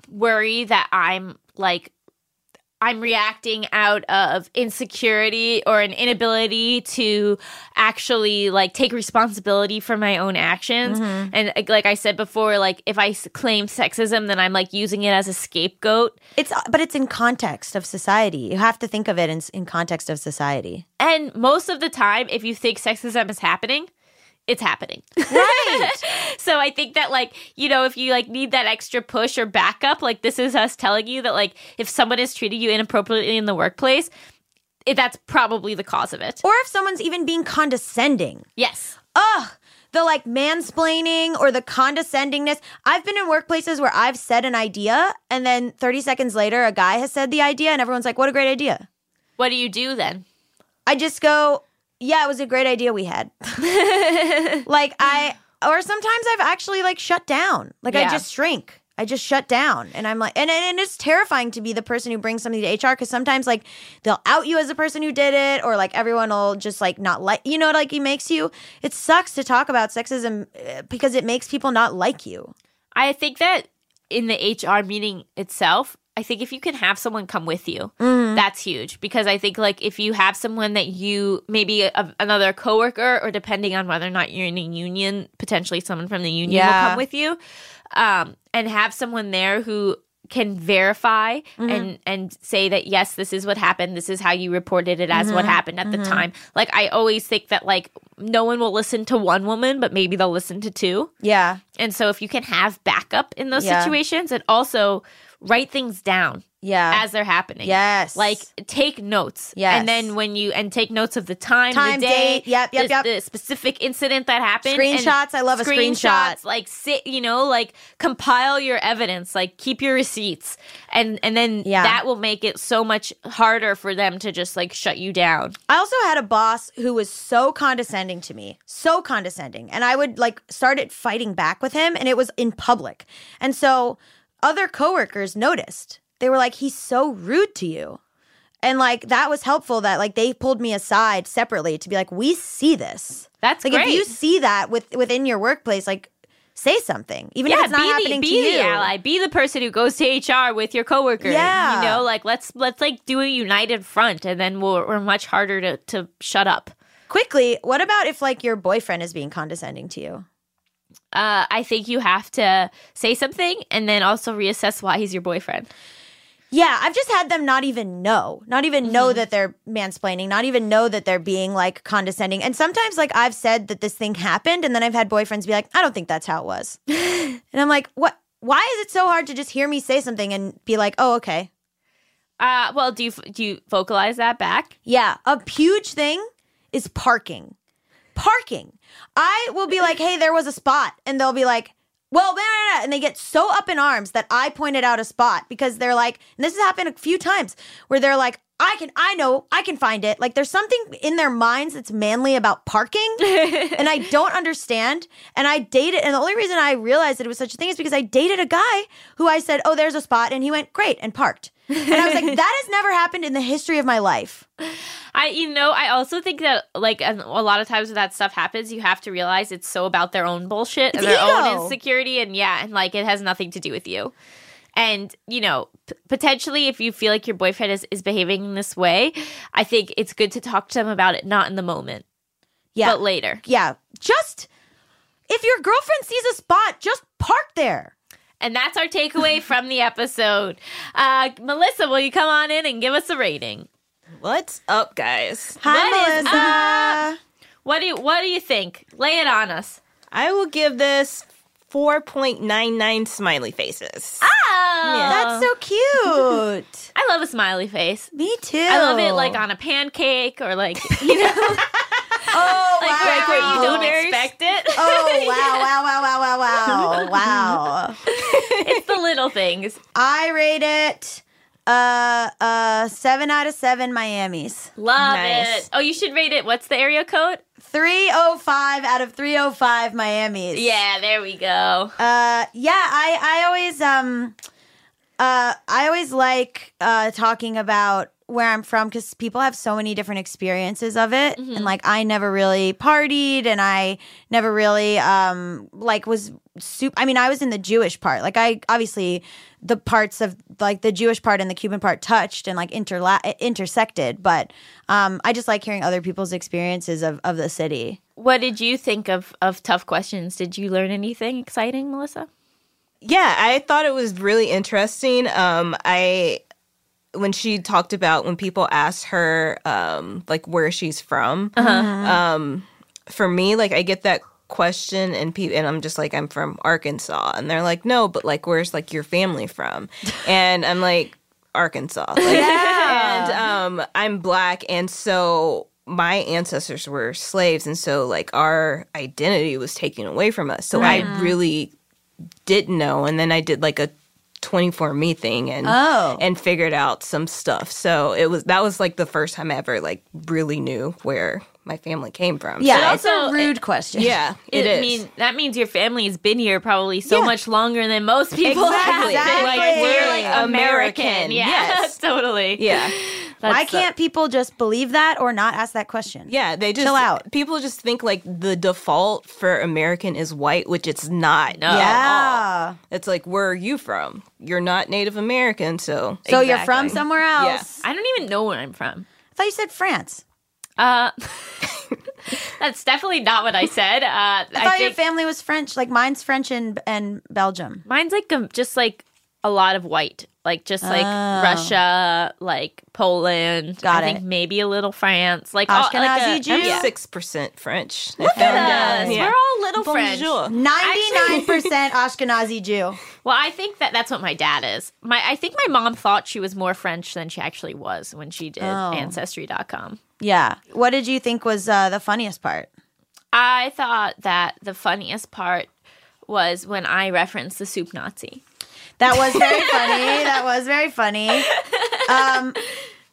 B: worry that I'm like I'm reacting out of insecurity or an inability to actually like take responsibility for my own actions. And uh, like I said before, like if I claim sexism, then I'm like using it as a scapegoat.
C: It's, but it's in context of society. You have to think of it in, in context of society.
B: And most of the time, if you think sexism is happening, it's happening.
C: Right.
B: so I think that like, you know, if you like need that extra push or backup, like this is us telling you that like if someone is treating you inappropriately in the workplace, it, that's probably the cause of it.
C: or if someone's even being condescending.
B: Yes.
C: ugh, the like mansplaining or the condescendingness. I've been in workplaces where I've said an idea and then 30 seconds later a guy has said the idea and everyone's like, what a great idea.
B: What do you do then?
C: I just go, yeah, it was a great idea we had. like I, or sometimes I've actually like shut down. Like I just shrink. I just shut down and I'm like, and, and it's terrifying to be the person who brings something to HR because sometimes like they'll out you as the person who did it or like everyone will just like not like, you know, like it makes you, it sucks to talk about sexism uh, because it makes people not like you.
B: I think that in the HR meeting itself, I think if you can have someone come with you, mm-hmm. that's huge. Because I think like if you have someone that you maybe a, another coworker or depending on whether or not you're in a union, potentially someone from the union will come with you, um, and have someone there who can verify mm-hmm. and and say that yes this is what happened this is how you reported it as what mm-hmm. happened at the time. Like i always think that like no one will listen to one woman but maybe they'll listen to two.
C: Yeah.
B: and so if you can have backup in those
C: Yeah.
B: situations and also write things down.
C: Yeah.
B: as they're happening.
C: Yes.
B: Like take notes.
C: Yes.
B: And then when you and take notes of the time,
C: Time,
B: the day,
C: date. Yep, yep,
B: the,
C: yep.
B: the specific incident that happened. and
C: Screenshots. I love a screenshot. Screenshots.
B: Like sit, you know, like compile your evidence, like keep your receipts. And and then
C: Yeah.
B: that will make it so much harder for them to just like shut you down.
C: I also had a boss who was so condescending to me, so condescending. And I would like started fighting back with him and it was in public. And so other coworkers noticed. They were like, he's so rude to you. And like that was helpful that like they pulled me aside separately to be like, we see this.
B: That's
C: like
B: great.
C: if you see that with within your workplace, like say something. Even if it's not
B: be
C: happening
B: the,
C: to
B: be
C: you.
B: the ally. Be the person who goes to HR with your coworker.
C: Yeah.
B: you know, like let's let's like do a united front, and then we're, we're much harder to to shut up.
C: Quickly, what about if like your boyfriend is being condescending to you?
B: Uh, I think you have to say something and then also reassess why he's your boyfriend.
C: Yeah, I've just had them not even know, not even know
B: Mm-hmm.
C: that they're mansplaining, not even know that they're being like condescending. And sometimes, like, I've said that this thing happened, and then I've had boyfriends be like, I don't think that's how it was. and I'm like, what? Why is it so hard to just hear me say something and be like, oh, okay?
B: Uh, well, do you do you vocalize that back?
C: Yeah, a huge thing is parking. Parking. I will be like, hey, there was a spot. And they'll be like, well, blah, blah, blah. and they get so up in arms that I pointed out a spot because they're like, and this has happened a few times where they're like, I can, I know, I can find it. Like there's something in their minds that's manly about parking, and I don't understand. And I dated, and the only reason I realized that it was such a thing is because I dated a guy who I said, "Oh, there's a spot," and he went, "Great," and parked. And I was like, that has never happened in the history of my life.
B: I, you know, I also think that like a lot of times when that stuff happens, you have to realize it's so about their own bullshit and
C: It's
B: their own insecurity, and yeah, and like it has nothing to do with you. And you know, p- potentially, if you feel like your boyfriend is, is behaving in this way, I think it's good to talk to them about it, not in the moment,
C: Yeah.
B: but later.
C: yeah, just if your girlfriend sees a spot, just park there.
B: And that's our takeaway from the episode. Uh, Melissa, will you come on in and give us a rating?
F: What's up, guys?
C: Hi,
B: What is
C: Melissa.
B: What do you, What do you think? Lay it on us.
F: I will give this 4.99 smiley faces.
B: Oh,
C: That's so cute.
B: I love a smiley face.
C: Me too.
B: I love it like on a pancake or like you know,
C: oh
B: like
C: wow.
B: where, where you don't expect it.
C: Oh wow, wow, wow, wow, wow, wow, wow.
B: it's the little things.
C: I rate it uh uh seven out of seven Miami's.
B: Love
F: Nice.
B: it. Oh, you should rate it. What's the area code?
C: 305 out of 305 Miami's.
B: Yeah, there we go.
C: Uh, yeah, I, I always, um, uh, I always like, uh, talking about where I'm from because people have so many different experiences of it.
B: Mm-hmm.
C: And like, I never really partied and I never really, um, like was soup. I mean, I was in the Jewish part. Like, I obviously, the parts of like the Jewish part and the Cuban part touched and like interla- intersected. But, um, I just like hearing other people's experiences of, of the city.
B: What did you think of of tough questions? Did you learn anything exciting, Melissa?
F: Yeah, I thought it was really interesting. Um, I when she talked about when people ask her um, like where she's from. Um, for me, like I get that question and people and I'm just like I'm from Arkansas and they're like no but like where's like your family from? And I'm like Arkansas. Like, and um I'm black and so my ancestors were slaves and so like our identity was taken away from us. So I really didn't know and then I did like a 23andMe thing and
C: Oh.
F: and figured out some stuff so it was that was like the first time I ever like really knew where my family came from
C: Yeah,
B: But
C: it's a
B: also-
C: rude question.
F: yeah it
B: I mean, that means your family has been here probably so
C: Yeah.
B: much longer than most people
F: Exactly.
B: have. Like
C: Exactly.
B: we're like American.
F: American,
B: Yeah,
F: yes.
B: totally.
F: yeah
B: That's
C: Why can't people just believe that or not ask that question?
F: Yeah, they just
C: Chill out.
F: People just think like the default for American is white, which it's not.
B: No.
F: at all.
C: Yeah.
F: It's like where are you from? You're not Native American, so
C: So you're from somewhere else.
B: I don't even know where I'm from.
C: I thought you said France.
B: Uh, that's definitely not what I said. Uh, I,
C: I thought your family was French. Like mine's French and and Belgium.
B: mine's like um, just like a lot of white, like just like Russia, like Poland.
C: Oh. Got
B: I think
C: it.
B: maybe a little France, like all- like
C: Ashkenazi
B: a-
C: Jew?
F: I'm
B: Yeah.
F: six percent French.
B: Look at us. We're all little French.
C: 99% Ashkenazi Jew.
B: Well, I think that that's what my dad is. My I think my mom thought she was more French than she actually was when she did
C: Oh.
B: ancestry.com.
C: Yeah. What did you think was uh, the funniest part?
B: I thought that the funniest part was when I referenced the soup Nazi.
C: That was very funny. That was very funny. Um,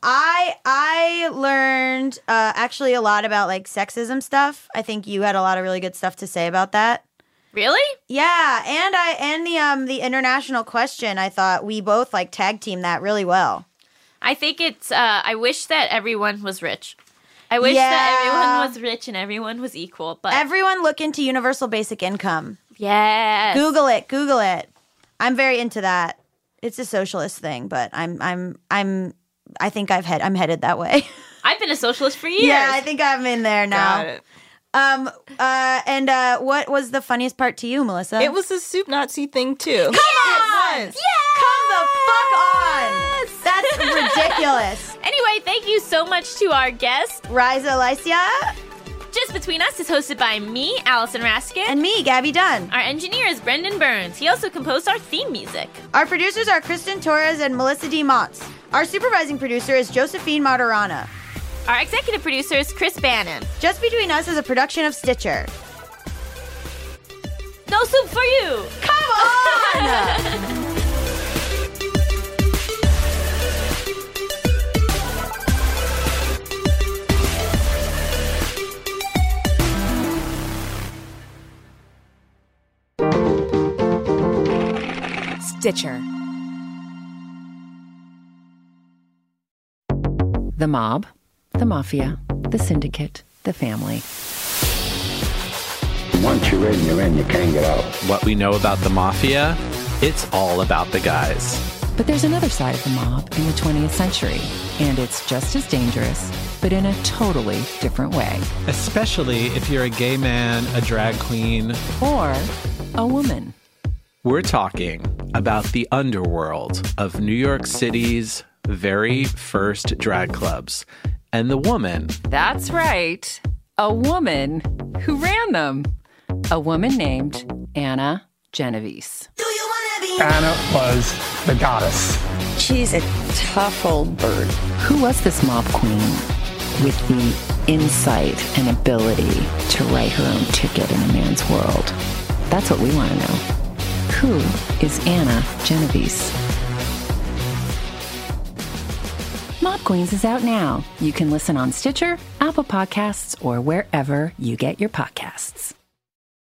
C: I I learned uh, actually a lot about like sexism stuff. I think you had a lot of really good stuff to say about that.
B: Really?
C: Yeah, and I and the um the international question. I thought we both like tag team that really well.
B: I think it's uh I wish that everyone was rich. I wish
C: Yeah.
B: that everyone was rich and everyone was equal. But
C: Everyone look into universal basic income.
B: Yeah.
C: Google it. Google it. I'm very into that. It's a socialist thing, but I'm I'm I'm I think I've head I'm headed that way.
B: I've been a socialist for years.
C: yeah, I think I'm in there now.
F: Got it.
C: Um. Uh. And uh. What was the funniest part to you, Melissa?
F: It was the soup Nazi thing too. Come
C: on!
F: was.
C: Come the fuck on! That's ridiculous.
B: Anyway, thank you so much to our guest.
C: Raiza Licea
B: Just Between Us is hosted by me, Allison Raskin.
C: and me, Gaby Dunn.
B: our engineer is Brendan Burns. He also composed our theme music.
C: Our producers are Kristen Torres and Melissa D. Motz. Our supervising producer is Josephine Maturana.
B: Our executive producer is Chris Bannon.
C: Just Between Us is a production of Stitcher.
B: No soup for you!
C: Come on!
G: Stitcher. The mob, the mafia, the syndicate, the family.
H: Once you're in, you're in. You can't get out.
I: What we know about the mafia, it's all about the guys.
G: But there's another side of the mob in the 20th century, and it's just as dangerous, but in a totally different way.
I: Especially if you're a gay man, a drag queen.
G: Or a woman.
I: We're talking about the underworld of New York City's very first drag clubs and the woman
G: That's right. A woman who ran them. A woman named Anna Genovese.
H: Anna was the goddess.
J: She's a tough old bird.
G: Who was this mob queen with the insight and ability to write her own ticket in a man's world? That's what we want to know. Who is Anna Genovese? Mob Queens is out now. You can listen on Stitcher, Apple Podcasts, or wherever you get your podcasts.